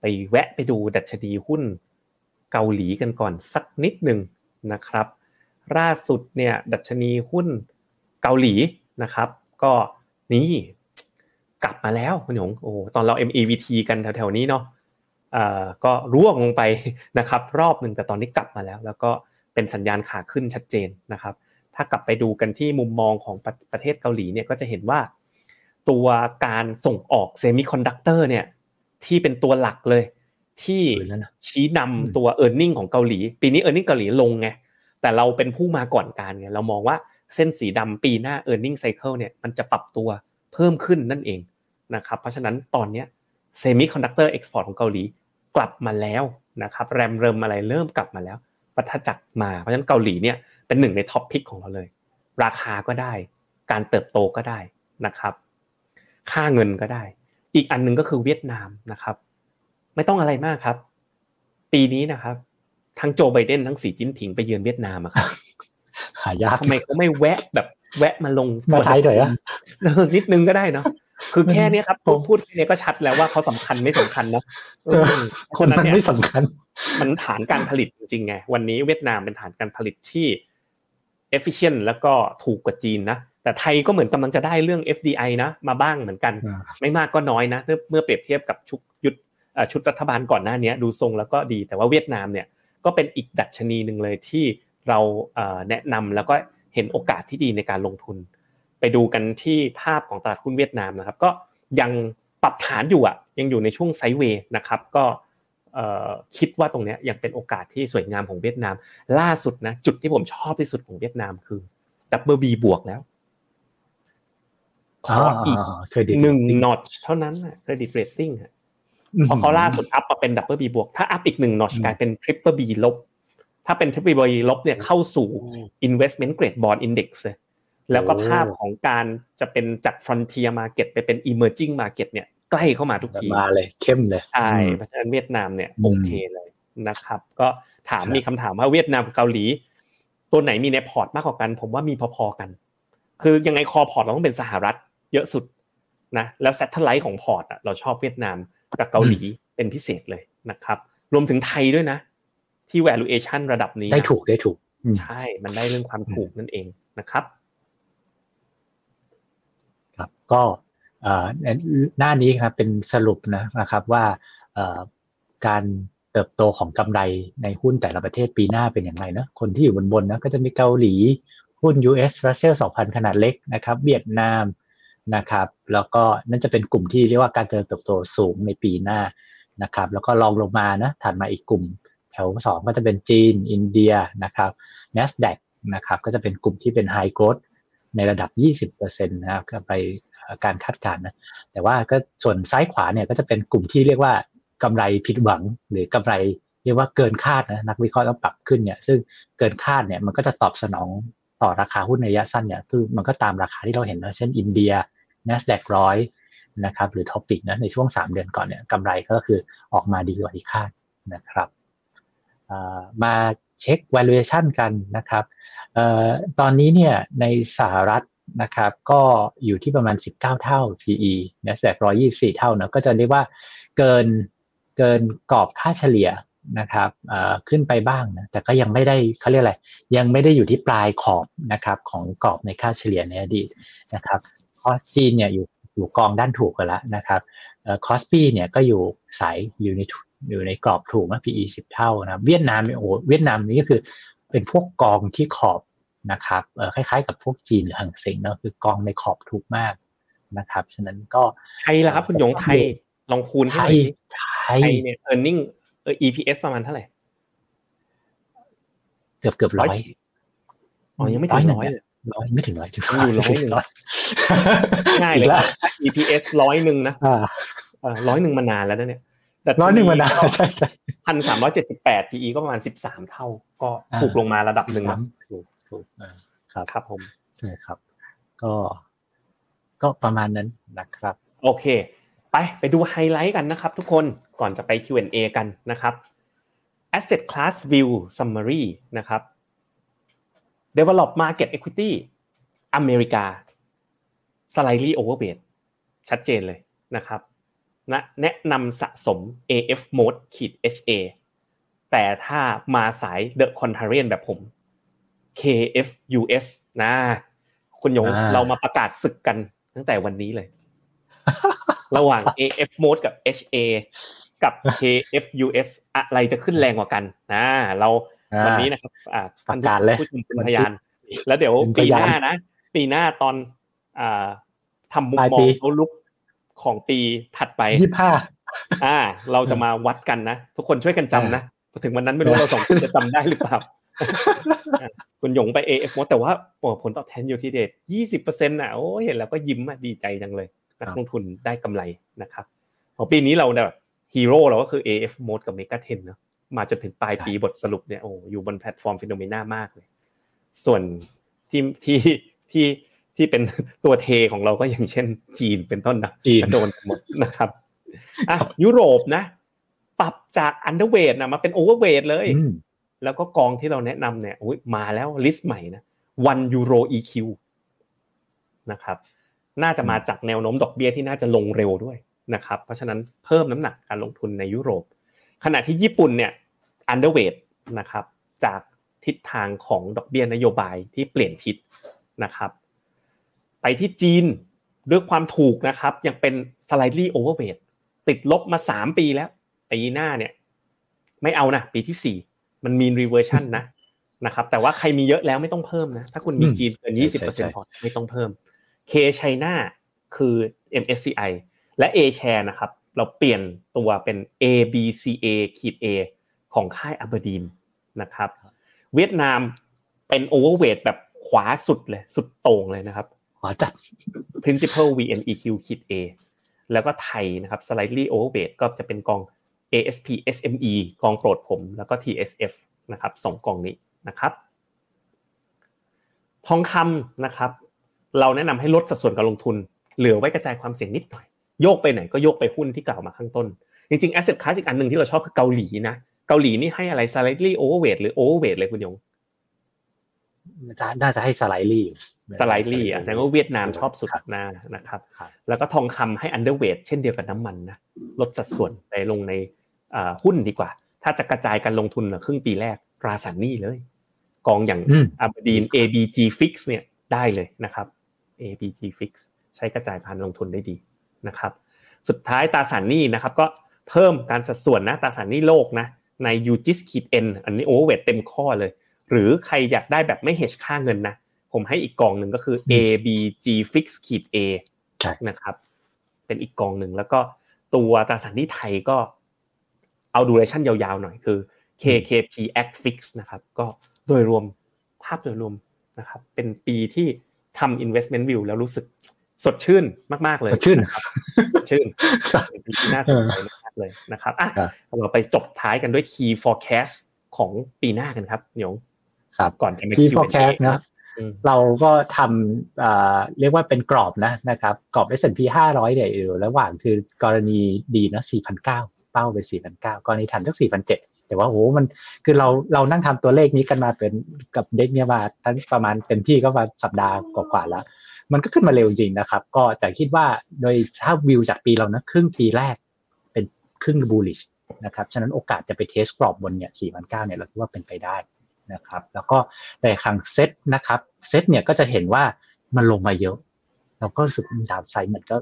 ไปแวะไปดูดัชนีหุ้นเกาหลีกันก่อนสักนิดหนึ่งนะครับ ล่าสุดเนี่ยดัชนีหุ้นเกาหลีนะครับ ก็นี่กลับมาแล้วคุณหยงโอ้ตอนเรา MEVT กันแถวๆนี้เนาะก็ร่วงลงไปนะครับ รอบหนึ่งแต่ตอนนี้กลับมาแล้ว แล้วก็เป็นสัญญาณขาขึ้นชัดเจนนะครับ ถ้ากลับไปดูกันที่มุมมองของประประเทศเกาหลีเนี่ยก็จะเห็นว่า ตัวการส่งออก semiconductor เนี่ย ที่เป็นตัวหลักเลย ที่ชี้นำตัว e a r n i n g ของเกาหลี ปีนี้ earning เกาหลีลงไงแต่เราเป็นผู้มาก่อนการไงเรามองว่าเส้นสีดำปีหน้า e a r n i n g cycle เนี่ยมันจะปรับตัวเพิ่มขึ้นนั่นเองนะครับเพราะฉะนั้นตอนนี้ semiconductor export ของเกาหลีกลับมาแล้วนะครับแรมเริมอะไรเริ่มกลับมาแล้ววัฏจักรมาเพราะฉะนั้นเกาหลีเนี่ยเป็นหนึ่งใน top pick ของเราเลย ราคาก็ได้ การเติบโตก็ได้นะครับ ค่าเงินก็ได้ อีกอันนึงก็คือเวียดนามนะครับ ไม่ต้องอะไรมากครับ ปีนี้นะครับ ทั้งโจไบเดนทั้งสีจิ้นผิงไปเยือนเวียดนามครับหายากทำไมเขาไม่แวะแบบแวะมาลงมาไทยหน่อยอะนิดนึงก็ได้เนาะคือแค่นี้ครับผมพูดแค่นี้ก็ชัดแล้วว่าเขาสำคัญไม่สำคัญนะคนนั้นไม่สำคัญ มันฐานการผลิตจริงไงวันนี้เวียดนามเป็นฐานการผลิตที่ efficient แล้วก็ถูกกว่าจีนนะ แต่ไทยก็เหมือนกำลังจะได้เรื่อง FDI นะ มาบ้างเหมือนกัน ไม่มากก็น้อยนะเมื่อเปรียบเทียบกับชุดยุดชุดรัฐบาลก่อนหน้านี้ดูทรงแล้วก็ดี แต่ว่าเวียดนามเนี่ยก็เป็นอีกดัชนีหนึ่งเลยที่เราแนะนำแล้วก็เห็นโอกาสที่ดีในการลงทุน ไปดูกันที่ภาพของตลาดหุ้นเวียดนามนะครับ ก็ยังปรับฐานอยู่อะยังอยู่ในช่วงไซด์เวย์นะครับก็คิดว่าตรงนี้ยังเป็นโอกาสที่สวยงามของเวียดนาม ล่าสุดนะจุดที่ผมชอบที่สุดของเวียดนามคือ double B บวกแล้ว ขออีกหนึ่งนอเท่านั้น credit rating พอเขาล่าสุด up มาเป็น double B บวก ถ้า up อีกหนึ่ง notch กลายเป็น triple B ลบ ถ้าเป็น triple B ลบเนี่ยเข้าสู่ investment grade bond index เลยแล้วก็ภาพของการจะเป็นจาก frontier market ไปเป็น emerging market เนี่ยใกล้เข้ามาทุกทีมาเลยเข้มเลยใช่เพราะฉะนั้นเวียดนามเนี่ยโอเคเลยนะครับ ก็ถามมีคำถามว่าเวียดนามกับเกาหลี ตัวไหนมีในพอร์ตมากกว่ากัน ผมว่ามีพอๆกัน คือยังไง core พอร์ตเราต้องเป็นสหรัฐ เยอะสุดนะแล้ว satellite ของพอร์ตอะเราชอบเวียดนามกับเกาหลีเป็นพิเศษเลยนะครับรวมถึงไทยด้วยนะ ที่ valuation ระดับนี้ได้ถูกได้ถูก ใช่มันได้เรื่องความถูกนั่นเองนะครับ ครับก็หน้านี้ครับเป็นสรุปนะนะครับว่าการเติบโตของกำไรในหุ้นแต่ละประเทศปีหน้าเป็นอย่างไรนะคนที่อยู่บนบนนะก็จะมีเกาหลีหุ้น US Russell 2,000 ขนาดเล็กนะครับ เวียดนาม นะครับ แล้วก็นั่นจะเป็นกลุ่มที่เรียกว่าการเติบโตสูงในปีหน้านะครับ แล้วก็ลองลงมานะถัดมาอีกกลุ่ม แถว 2 ก็จะเป็นจีน อินเดียนะครับ NASDAQ นะครับก็จะเป็นกลุ่มที่เป็น High Growth ในระดับ 20%นะครับไปการคาดการณ์นะแต่ว่าก็ส่วนซ้ายขวาเนี่ยก็จะเป็นกลุ่มที่เรียกว่ากำไรผิดหวังหรือกำไรเรียกว่าเกินคาดนะนักวิเคราะห์ต้องปรับขึ้นเนี่ยซึ่งเกินคาดเนี่ยมันก็จะตอบสนองต่อราคาหุ้นในระยะสั้นเนี่ยคือมันก็ตามราคาที่เราเห็นนะเช่นอินเดีย NASDAQ ร้อยนะครับหรือท็อปิกนะในช่วง 3 เดือนก่อนเนี่ยกำไรก็คือออกมาดีกว่าที่คาดนะครับมาเช็ค valuation กันนะครับตอนนี้เนี่ยในสหรัฐนะครับก็อยู่ที่ประมาณ 19 เท่า PE นะแสก124 เท่านะก็จะเรียกว่าเกินเกินกรอบค่าเฉลี่ยนะครับขึ้นไปบ้างนะแต่ก็ยังไม่ได้เขาเรียกอะไรยังไม่ได้อยู่ที่ปลายขอบนะครับของกรอบในค่าเฉลี่ยในอดีตนะครับ คอสจีนเนี่ยอยู่อยู่กองด้านถูกกันแล้วนะครับคอสปีเนี่ยก็อยู่สายอยู่ในอยู่ในกรอบถูกนะ PE 10เท่านะเวียดนามโอ้เวียดนามนี่ก็คือเป็นพวกกองที่ขอบนะครับคล้ายๆ กับพวกจีนหรือหังเซ็งเนาะคือกองในขอบถูกมากนะครับฉะนั้นก็ไทยละครับ คุณยงไทยลองคูณไทยไทยเนี่ย earning เออ EPS ประมาณเท่าไหร่ เกือบเกือบร้อยอ๋อยังไม่ถึงร้อย ร้อยไม่ถึงร้อยถึงอยู่ร้อยหนึ่งง่ายเลยอีกแล้ว EPS ร้อยหนึ่งนะอ่าร้อยหนึ่งมานานแล้วนะเนี่ยแต่ร้อยหนึ่งมันนะใช่ใช่พันสามร้อยเจ็ดสิบแปด PE ก็ประมาณสิบสามเท่า ก็อ่าถูกลงมาระดับหนึ่งนะถูกถูกอ่าครับครับผมใช่ครับ ก็ก็ประมาณนั้นนะครับ โอเค ไปไปดูไฮไลท์กันนะครับ ทุกคนก่อนจะไป Q&A กันนะครับ Asset Class View Summary นะครับ Develop Market Equity อเมริกา Slightly Overweight ชัดเจนเลยนะครับนะแนะนำสะสม AF Mode ขีด HA แต่ถ้ามาสาย The Contrarian แบบผม KF US นะคุณหยงอ่าเรามาประกาศศึกกันตั้งแต่วันนี้เลย ระหว่าง AF Mode กับ HA กับ KF US อะไรจะขึ้นแรงกว่ากันนะเราอ่า วันนี้นะครับอ่าประกาศเลยผู้ชมเป็นพยาน แล้วเดี๋ยวเป็นพปียานหน้านะ ปีหน้าตอนอ่าทำมุมปลายมอปีงเขาลุกของปีถัดไปยี่ห้าอ่า เราจะมาวัดกันนะ ทุกคนช่วยกันจำนะพอถึงวันนั้นไม่รู้เราสองคนจะจำได้หรือเปล่าอะคุณหยงไป AF มดแต่ว่าโอ้ผลตอบแทนอยู่ที่เดทยี่สิบเปอร์เซ็นต์ะโอ้เห็นแล้วก็ยิ้มอะดีใจจังเลยนักลงทุนได้กำไรนะครับ ของปีนี้เราแบบฮีโร่เราก็คือ AF mode กับ Mega 10เนอะ มาจนถึงปลายปีบทสรุปเนี่ยโอ้อยู่บนแพลตฟอร์ม FINNOMENA มากเลย ส่วนที่ที่ที่ที่เป็นตัวเทของเราก็อย่างเช่น จีนเป็นต้นนะจีนก็โดนหมดนะครับอะยุโรปนะ ปรับจาก underweight นะมาเป็น overweight เลยอืมแล้วก็กองที่เราแนะนำเนี่ยอุ๊ยมาแล้ว list ใหม่นะวันยูโร EQ นะครับ น่าจะมาจากแนวโน้มดอกเบี้ยที่น่าจะลงเร็วด้วยนะครับ เพราะฉะนั้นเพิ่มน้ำหนักการลงทุนในยุโรป ขณะที่ญี่ปุ่นเนี่ยอันเดอร์เวทนะครับจากทิศทางของดอกเบี้ยนโยบายที่เปลี่ยนทิศนะครับไปที่จีนด้วยความถูกนะครับยังเป็น slightly overweight ติดลบมาสามปีแล้วปีหน้าเนี่ยไม่เอานะปีที่สี่มันมี reversion นะนะครับแต่ว่าใครมีเยอะแล้วไม่ต้องเพิ่มนะถ้าคุณมีอืมจีนเกินใช่ยี่สิบใช่เปอร์เซ็นใช่ต์พอไม่ต้องเพิ่ม K China คือ MSCI และ A share นะครับ เราเปลี่ยนตัวเป็น ABCA ขีด A ของค่ายอับดีนนะครับเวียดนามเป็น overweight แบบขวาสุดเลยสุดโต่งเลยนะครับขอจัด principal VNEQ ขีด A แล้วก็ไทยนะครับ slightly overweight ก็จะเป็นกอง ASP SME กองโปรดผม แล้วก็ TSF นะครับสองกองนี้นะครับ ทองคำนะครับ เราแนะนำให้ลดสัดส่วนการลงทุน เหลือไว้กระจายความเสี่ยงนิดหน่อย โยกไปไหนก็โยกไปหุ้นที่กล่าวมาข้างต้น จริงๆ asset class อีกอันหนึ่งที่เราชอบคือเกาหลีนะ เกาหลีนี่ให้อะไร slightly overweight หรือ overweight เลยคุณยงน่าจะให้สไลด์ลี่อยู่สไลด์ลี่อะแสดงว่าเวียดนามชอบสุดนะนะครับครับ แล้วก็ทองคำให้ underweight เช่นเดียวกับน้ำมันนะลดสัดส่วนไปลงในอ่าหุ้นดีกว่า ถ้าจะกระจายการลงทุนนะครึ่งปีแรกตราสารหนี้เลย กองอย่างอืม abrdn ABG Fix เนี่ยได้เลยนะครับ ABG Fix ใช้กระจายการลงทุนได้ดี นะครับสุดท้ายตราสารหนี้นะครับก็เพิ่มการสัดส่วนนะตราสารหนี้โลกนะใน UGIS ขีด N อันนี้ overweight เต็มข้อเลย หรือใครอยากได้แบบไม่เฮชค่าเงินนะผมให้อีกกองหนึ่งก็คือ ABG Fix ขีด A ใช่นะครับ เป็นอีกกองหนึ่งแล้วก็ตัวตราสารหนี้ไทยก็เอาดูเรชั่นยาวๆหน่อยคือ KKP Act Fix นะครับ ก็โดยรวมภาพโดยรวมนะครับ เป็นปีที่ทำ investment view แล้วรู้สึก สดชื่นมากๆเลยสดชื่นนะครับสดชื่นเป็นปีที่น่าสนใจมากๆเลยนะครับอะครับเราไปจบท้ายกันด้วย key forecast ของปีหน้ากันครับหยงครับก่อนจะไปที่ Q&A forecast นะอืมเราก็ทำอ่าเรียกว่าเป็นกรอบนะนะครับกรอบ S&P 500เนี่ยอยู่ระหว่างคือกรณีดีนะ4,900เป้าไป4,900กรณีถันสัก4,700แต่ว่าโหมันคือเราเรานั่งทำตัวเลขนี้กันมาเป็นกับเด็กเนี่ยมาทั้งประมาณเต็มที่ก็มาสัปดาห์กว่าๆแล้ว มันก็ขึ้นมาเร็วจริงนะครับ ก็แต่คิดว่าโดยถ้าวิวจากปีเรานะครึ่งปีแรก เป็นครึ่ง bullish นะครับฉะนั้นโอกาสจะไป test กรอบบนเนี่ย4,900เนี่ยเราคิดว่าเป็นไปได้นะครับ แล้วก็แต่ฝั่งเซตนะครับเซตเนี่ยก็จะเห็นว่ามันลงมาเยอะ เราก็รู้สึก downside มันก็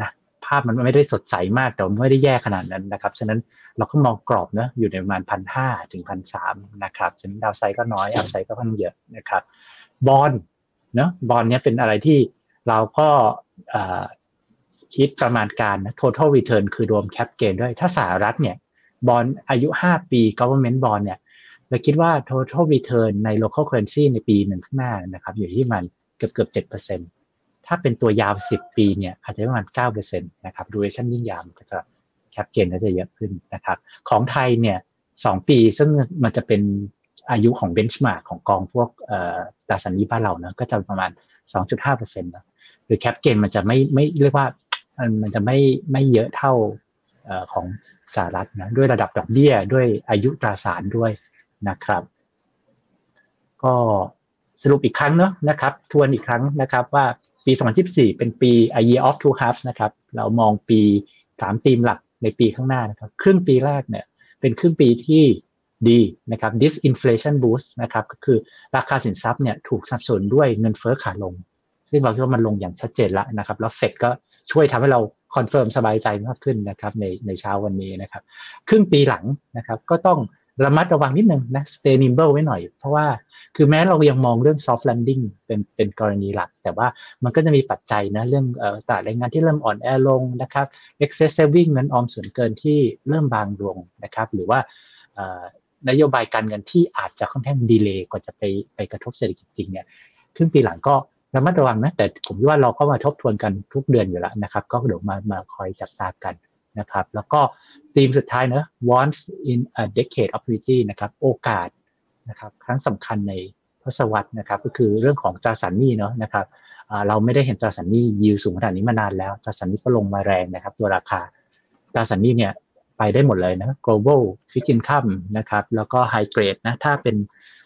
นะภาพมันไม่ได้สดใสมากแต่ไม่ได้แย่ขนาดนั้นนะครับ ฉะนั้นเราก็มองกรอบนะอยู่ในประมาณพันห้าถึงพันสามนะครับฉะนั้น downside ก็น้อย upside ก็ค่อนเยอะนะครับบอล เนาะบอลเนี้ยเป็นอะไรที่เราก็เอ่อคิดประมาณการนะ total return คือรวม cap gain ด้วย ถ้าสหรัฐเนี่ยบอลอายุ 5 ปี government bond เนี่ยเราคิดว่า total return ใน local currency ในปีหนึ่งข้างหน้านะครับ อยู่ที่มันเกือบเกือบเจ็ดเปอร์เซ็นตถ้าเป็นตัวยาวสิบปีเนี่ยอาจจะประมาณเก้าเปอร์เซ็นต์นะครับ duration ยิ่งยาวก็จะแคปเกนก็จะเยอะขึ้นนะครับ ของไทยเนี่ยสองปีซึ่งมันจะเป็น อายุของเบนช์มาร์กของกองพวกตราสารนี้บ้านเรานะก็จะประมาณ 2.5%นะหรือแคปเกนมันจะไม่ไม่เรียกว่ามันจะไม่ไม่เยอะเท่าของสหรัฐนะด้วยระดับดอกเบี้ยด้วยอายุตราสารด้วยนะครับ ก็สรุปอีกครั้งเนาะนะครับ ทวนอีกครั้งนะครับว่าปี 2024 เป็นปี a year of two halves นะครับ เรามองปีสามธีมหลักในปีข้างหน้านะครับ ครึ่งปีแรกเนี่ย เป็นครึ่งปีที่ ดีนะครับ disinflation boost นะครับก็คือราคาสินทรัพย์เนี่ยถูกสนับสนุนด้วยเงินเฟ้อขาลง ซึ่งเราคิดว่ามันลงอย่างชัดเจนแล้วนะครับ แล้วเฟดก็ช่วยทำให้เรา confirm สบายใจมากขึ้นนะครับในในเช้าวันนี้นะครับ ครึ่งปีหลังนะครับก็ต้องระมัดระวังนิดนึงนะ stay nimble ไว้หน่อย เพราะว่าคือแม้เรายังมองเรื่อง soft landing เป็นเป็นกรณีหลัก แต่ว่ามันก็จะมีปัจจัยนะเรื่องเอ่อตลาดแรงงานที่เริ่มอ่อนแอลงนะครับ excess saving เงินออมส่วนเกินที่เริ่มบางลงนะครับ หรือว่า นโยบายการเงินที่อาจจะค่อนข้างดีเลย์กว่าจะไปไปกระทบเศรษฐกิจจริงเนี่ยครึ่งปีหลังก็ระมัดระวังนะแต่ผมว่าเราก็มาทบทวนกันทุกเดือนอยู่แล้วนะครับ ก็เดี๋ยวมามาคอยจับตากันนะครับ แล้วก็ธีมสุดท้ายเนะ once in a decade opportunity นะครับโอกาสนะครับครั้งสำคัญในทศวรรษนะครับก็คือเรื่องของตราสารหนี้เนาะนะครับเราไม่ได้เห็นตราสารหนี้ยิวสูงขนาดนี้มานานแล้วตราสารหนี้ก็ลงมาแรงนะครับ ตัวราคาตราสารหนี้เนี่ย ไปได้หมดเลยนะ global fixed income นะครับ แล้วก็ high grade นะ ถ้าเป็น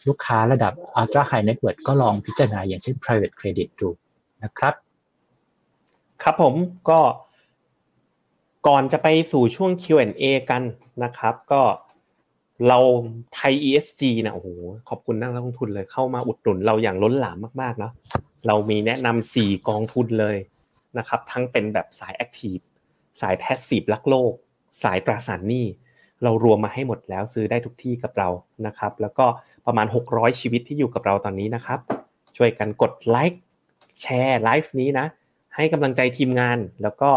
ลูกค้าระดับ ultra high net worth ก็ลองพิจารณาอย่างเช่น private credit ดูนะครับ ครับผมก็ก่อนจะไปสู่ช่วง Q&A กันนะครับ ก็เราไทย ESG นะโอ้โหขอบคุณนักลงทุนเลยเข้ามาอุดหนุนเราอย่างล้นหลามมากๆเนาะเรามีแนะนำสี่กองทุนเลยนะครับ ทั้งเป็นแบบสาย active สาย passive รักโลก สายตราสารหนี้เรารวมมาให้หมดแล้วซื้อได้ทุกที่กับเรานะครับ แล้วก็ประมาณ 600 ชีวิตที่อยู่กับเราตอนนี้นะครับ ช่วยกันกด like share live นี้นะ ให้กำลังใจทีมงาน แล้วก็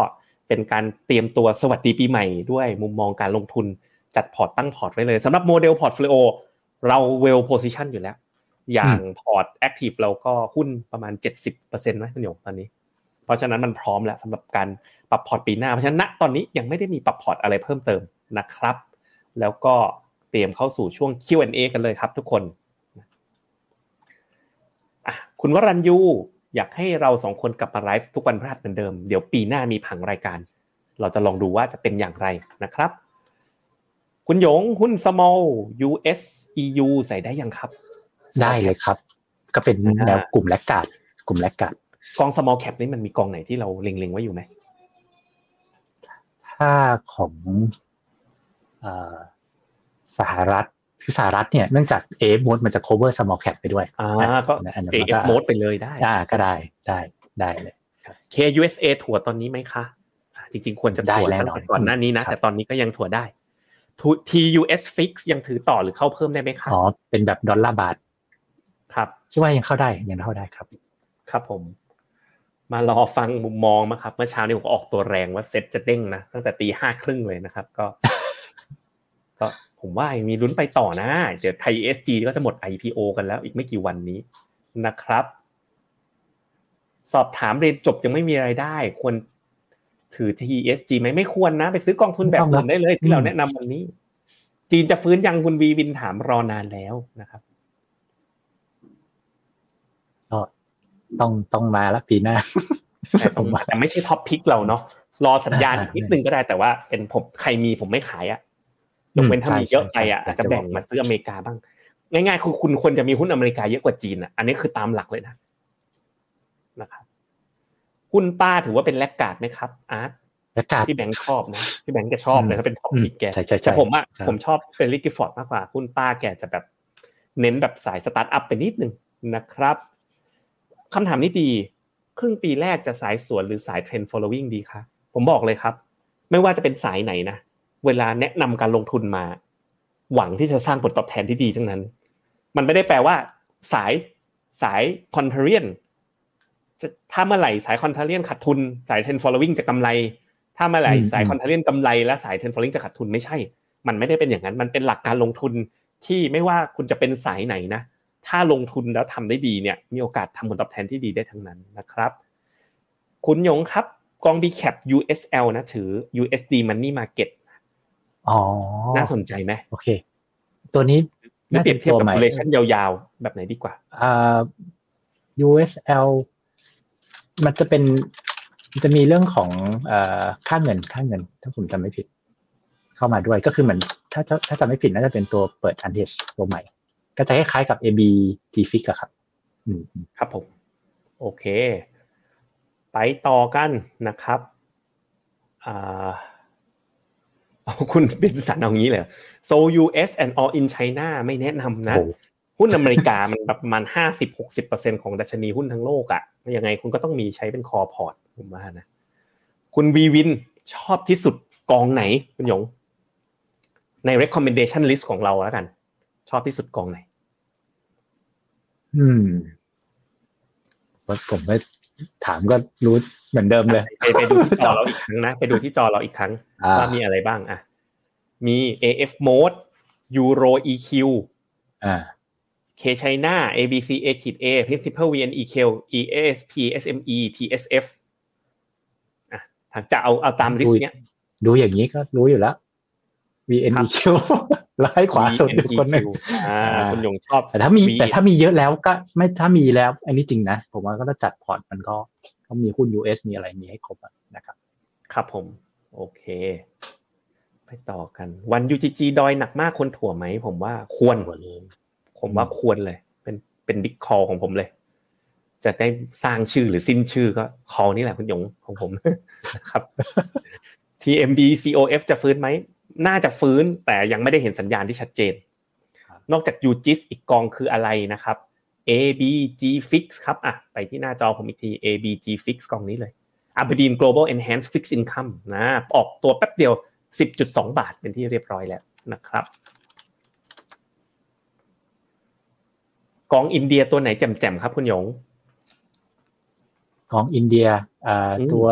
เป็นการเตรียมตัวสวัสดีปีใหม่ด้วยมุมมองการลงทุนจัดพอร์ตตั้งพอร์ตไว้เลยสำหรับ model portfolio เรา well position อยู่แล้ว อย่างพอร์ต active เราก็หุ้นประมาณ 70%ไหมคุณหยงตอนนี้ เพราะฉะนั้นมันพร้อมแล้วสำหรับการปรับพอร์ตปีหน้า เพราะฉะนั้นณตอนนี้ยังไม่ได้มีปรับพอร์ตอะไรเพิ่มเติมนะครับ แล้วก็เตรียมเข้าสู่ช่วง Q&A กันเลยครับ ทุกคนอะคุณวรัญยูอยากให้เราสองคนกลับมาไลฟ์ทุกวันพฤหัสเหมือนเดิม เดี๋ยวปีหน้ามีผังรายการ เราจะลองดูว่าจะเป็นอย่างไรนะครับ คุณหยงหุ้น small US EU ใส่ได้ยังครับ ได้เลยครับ ก็เป็นแนวกลุ่มแลกกาดกลุ่มแลกกาด กอง small cap นี่มันมีกองไหนที่เราเล็งๆไว้อยู่ไหมถ้าของสหรัฐคือสหรัฐเนี่ยเนื่องจาก AF mode มันจะ cover small cap ไปด้วยอ่าก็ AF mode ไปเลยได้อ่าก็ได้ได้ได้เลย KUSA ถั่วตอนนี้ไหมคะจริง ๆ ควรจะถั่วตั้งแต่ก่อนหน้านี้นะ แต่ตอนนี้ก็ยังถั่วได้ TUS fix ยังถือต่อหรือเข้าเพิ่มได้ไหมคะอ๋อเป็นแบบดอลลาร์บาท ครับคิดว่ายังเข้าได้ยังเข้าได้ครับ ครับผม มารอฟังมุมมองมาครับเมื่อเช้านี้ผมออกตัวแรงว่าเซ็ตจะเด้งนะตั้งแต่ตีห้าครึ่งเลยนะครับ ก็ ก็ผมว่ามีลุ้นไปต่อนะ เดี๋ยวไทยเอสจีก็จะหมด IPO กันแล้วอีกไม่กี่วันนี้นะครับสอบถามเรียนจบยังไม่มีไรายได้ ควรถือ TSG ไหมไม่ควรนะ ไปซื้อกองทุนแบบอื่นได้เลย ที่เราแนะนำวันนี้ จีนจะฟื้นยังคุณวีวินถามรอนานแล้วนะครับก็ ต้องต้องมาแล้วปีหน้าแต่แต่ไม่ใช่ท็อปพิกเราเนาะรอสัญญาณนิดนึงก็ได้แต่ว่าเป็นผมใครมีผมไม่ขายอะยกเว้นถ้ามีเยอะไปอะอาจจะแบ่งมาซื้ออเมริกาบ้าง ง่ายๆคือคุณควรจะมีหุ้นอเมริกาเยอะกว่าจีนอะอันนี้คือตามหลักเลยนะนะครับหุ้นป้าถือว่าเป็น laggard ไหมครับ ARK laggard ที่แบงค์ชอบนะที่แบงค์จะชอบเลยเขาเป็น top pick แกแต่ผมอะผมชอบ Baillie Gifford มากกว่าหุ้นป้าแกจะแบบ เน้นแบบสายสตาร์ทอัพไปนิดนึงนะครับ คำถามนี้ดี ครึ่งปีแรกจะสายสวนหรือสายเทรนด์ following ดีคะผมบอกเลยครับ ไม่ว่าจะเป็นสายไหนนะ เวลาแนะนำการลงทุนมา หวังที่จะสร้างผลตอบแทนที่ดีทั้งนั้น มันไม่ได้แปลว่า สายสาย contrarian จะถ้าเมื่อไหร่สาย contrarian ขาดทุน สาย trend following จะกำไร ถ้าเมื่อไหร่สาย contrarian กำไรและสาย trend following จะขาดทุนไม่ใช่ มันไม่ได้เป็นอย่างนั้น มันเป็นหลักการลงทุนที่ไม่ว่าคุณจะเป็นสายไหนนะ ถ้าลงทุนแล้วทำได้ดีเนี่ยมีโอกาสทำผลตอบแทนที่ดีได้ทั้งนั้นนะครับ คุณหยงครับกอง B cap USL นะถือ USD Money Market อ๋อ น่าสนใจไหมโอเค ตัวนี้หรือเปรียบเทียบกับน่าจะตัวใหม่ duration ยาวๆ แบบไหนดีกว่าอ่า USL มันจะเป็นมันจะมีเรื่องของเอ่อค่าเงินค่าเงิน ถ้าผมจำไม่ผิด เข้ามาด้วยก็คือเหมือนถ้าจะถ้าจำไม่ผิดน่าจะเป็นตัวเปิด a n d e d ตัวใหม่ ก็จะคล้ายๆกับ AB G Fix อะครับอืมครับผม โอเค ไปต่อกันนะครับอ่าคุณเป็นสันเอางี้เลย so US and all in China ไม่แนะนำนะโอ้หุ้นอเมริกามันแบบประมาณห้าสิบหกสิบเปอร์เซ็นของดัชนีหุ้นทั้งโลกอะ่ะยังไงคุณก็ต้องมีใช้เป็นคอพอร์ตผมว่านะ คุณวีวินชอบที่สุดกองไหน คุณหยง ใน recommendation list ของเราแล้วกัน ชอบที่สุดกองไหน อืมผมก็ถามก็รู้เหมือนเดิมเลยไปไปดูที่จอเราอีกครั้งนะ ไปดูที่จอเราอีกครั้งอ่าว่ามีอะไรบ้างอะ มี AF mode Euro EQ อ่า K China ABC A ขีด A Principal VNEQ EASP SME TSF อะถ้าจะเอาเอาตาม list เนี้ย ดูอย่างนี้ก็รู้อยู่แล้ว VNEQ แล้วให้ขวาสุดอีกคนหนึ่งอ่าอ่าคุณหยงชอบ แต่ถ้ามี V แต่ถ้ามีเยอะแล้วก็ไม่ถ้ามีแล้ว อันนี้จริงนะ ผมว่าก็ต้องจัดพอร์ตมันก็ก็มีหุ้น US มีอะไรมีให้ครบอะนะครับ ครับผม โอเค ไปต่อกัน ONE-UGG ดอยหนักมากควรถัวไหม ผมว่าควรถัวเลยผมว่าควรเลย เป็นเป็น big call ของผมเลย จะได้สร้างชื่อหรือสิ้นชื่อก็คอนี่แหละคุณหยงของผมนะครับ TMB COF จะฟื้นไหม น่าจะฟื้นแต่ยังไม่ได้เห็นสัญญาณที่ชัดเจน นอกจาก UGIS อีกกองคืออะไรนะครับ ABG Fix ครับอะไปที่หน้าจอผมอีกที ABG Fix กองนี้เลย Aberdeen Global Enhanced Fixed Income นะออกตัวแป๊บเดียว 10.2 บาทเป็นที่เรียบร้อยแล้วนะครับกองอินเดียตัวไหนแจ่มๆครับคุณหยงของอินเดียอ่าอืมตัว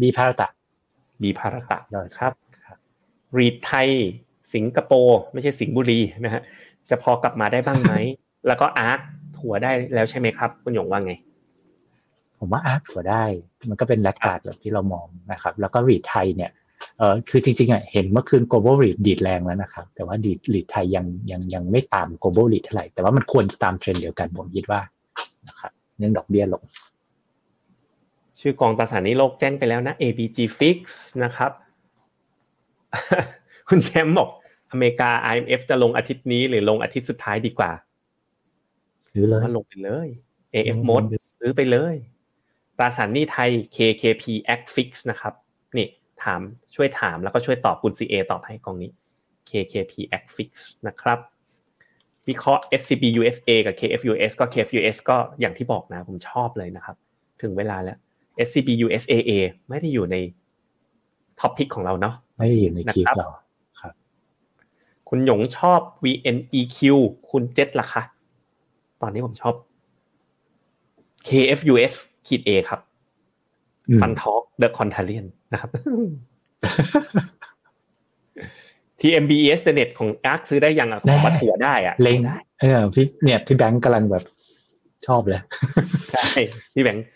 B-BHARATA บีภารตะได้ครับ REIT ไทย สิงคโปร์ไม่ใช่สิงห์บุรีนะฮะจะพอกลับมาได้บ้างไหม แล้วก็ ARK ถัวได้แล้วใช่ไหมครับ คุณหยงว่าไง ผมว่า ARK ถัวได้ มันก็เป็น laggard แบบที่เรามองนะครับ แล้วก็ REIT ไทยเนี่ยเออคือจริงๆอะเห็นเมื่อคืน global read ดีดแรงแล้วนะครับ แต่ว่าดีด REIT ไทยยังยังยังไม่ตาม global REIT เท่าไหร่ แต่ว่ามันควรจะตามเทรนด์เดียวกันผมคิดว่านะครับเนื่องดอกเบี้ยลง ชื่อกองตราสารหนี้โลกแจ้งไปแล้วนะ ABG Fix นะครับ คุณแชมป์บอกอเมริกา IMF จะลงอาทิตย์นี้หรือลงอาทิตย์สุดท้ายดีกว่า ซื้อเลยว่าลงไปเลย AF อืม Mode ซื้อไปเลยตราสารหนี้ไทย KKP Act Fix นะครับนี่ถามช่วยถามแล้วก็ช่วยตอบคุณ CA ตอบให้กองนี้ KKP Act Fix นะครับวิเคราะห์ SCB USA กับ KFUS ก็ KFUS ก็อย่างที่บอกนะผมชอบเลยนะครับ ถึงเวลาแล้ว SCB USAA ไม่ได้อยู่ใน top pick ของเราเนาะ ไม่ได้อยู่ในคลิปนะครับเราคุณหยงชอบ VNEQ คุณเจ็ดล่ะคะ ตอนนี้ผมชอบ KFUS ขีด A ครับอืม Fund Talk the Contrarian นะครับ TMBS Net ของ ARK ซื้อได้ยังอะผมว่าถัวได้อะเล็งได้เออพี่เนี่ยพี่แบงค์กำลังแบบชอบเลย ใช่ พี่แบงค์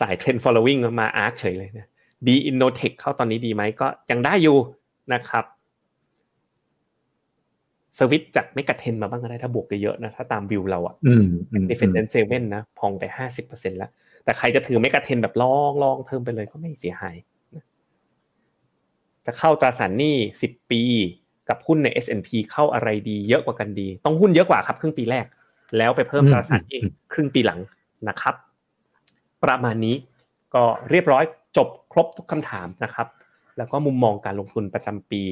สายเทรน following มา ARK เฉยเลยนะ B Innotech เข้าตอนนี้ดีไหมก็ยังได้อยู่นะครับสวิตจากไม่กัดเทนมาบ้างก็ได้ถ้าบวกเยอะๆนะถ้าตามวิวเราอะอืมอืม Defendant Seven นะพองไปห้าสิบเปอร์เซ็นแล้ว แต่ใครจะถือไม่กัดเทนแบบลองลองเทิมไปเลยก็ไม่เสียหายนะจะเข้าตราสารหนี้สิบปีกับหุ้นใน S&P เข้าอะไรดีเยอะกว่ากันดี ต้องหุ้นเยอะกว่าครับ ครึ่งปีแรก แล้วไปเพิ่มตราสารหนี้ครึ่งปีหลังนะครับ ประมาณนี้ก็เรียบร้อย จบครบทุกคำถามนะครับ แล้วก็มุมมองการลงทุนประจำปี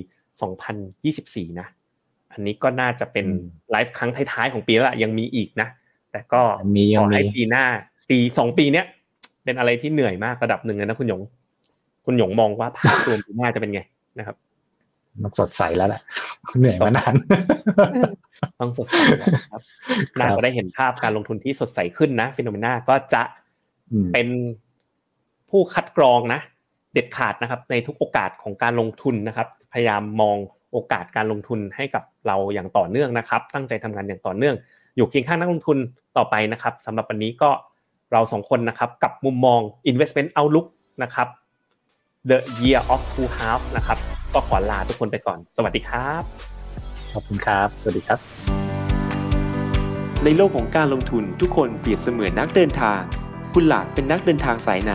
2024 นะ อันนี้ก็น่าจะเป็นไลฟ์ครั้งท้ายๆของปีแล้วล่ะยังมีอีกนะ แต่ก็ยังมียัขงอมีให้ปีหน้า ปีสองปีเนี้ยเป็นอะไรที่เหนื่อยมากระดับหนึ่งเลยนะคุณหยง คุณหยงมองว่าภาพรวมปีหน้าจะเป็นไงนะครับมันสดใสแล้วแหละเหนื่อยมานานต้องสดใสนะครับน่าจะได้เห็นภาพการลงทุนที่สดใสขึ้นนะฟิโนเมนาก็จะอืมเป็น ผู้คัดกรองนะ เด็ดขาดนะครับ ในทุกโอกาสของการลงทุนนะครับ พยายามมองโอกาสการลงทุนให้กับเราอย่างต่อเนื่องนะครับ ตั้งใจทำงานอย่างต่อเนื่อง อยู่เคียงข้างนักลงทุนต่อไปนะครับสำหรับวันนี้ก็เราสองคนนะครับกับมุมมอง investment outlook นะครับ the year of two halves นะครับ ก็ขอลาทุกคนไปก่อน สวัสดีครับ ขอบคุณครับ สวัสดีครับ ในโลกของการลงทุนทุกคนเปรียบเสมือนนักเดินทาง คุณล่ะเป็นนักเดินทางสายไหน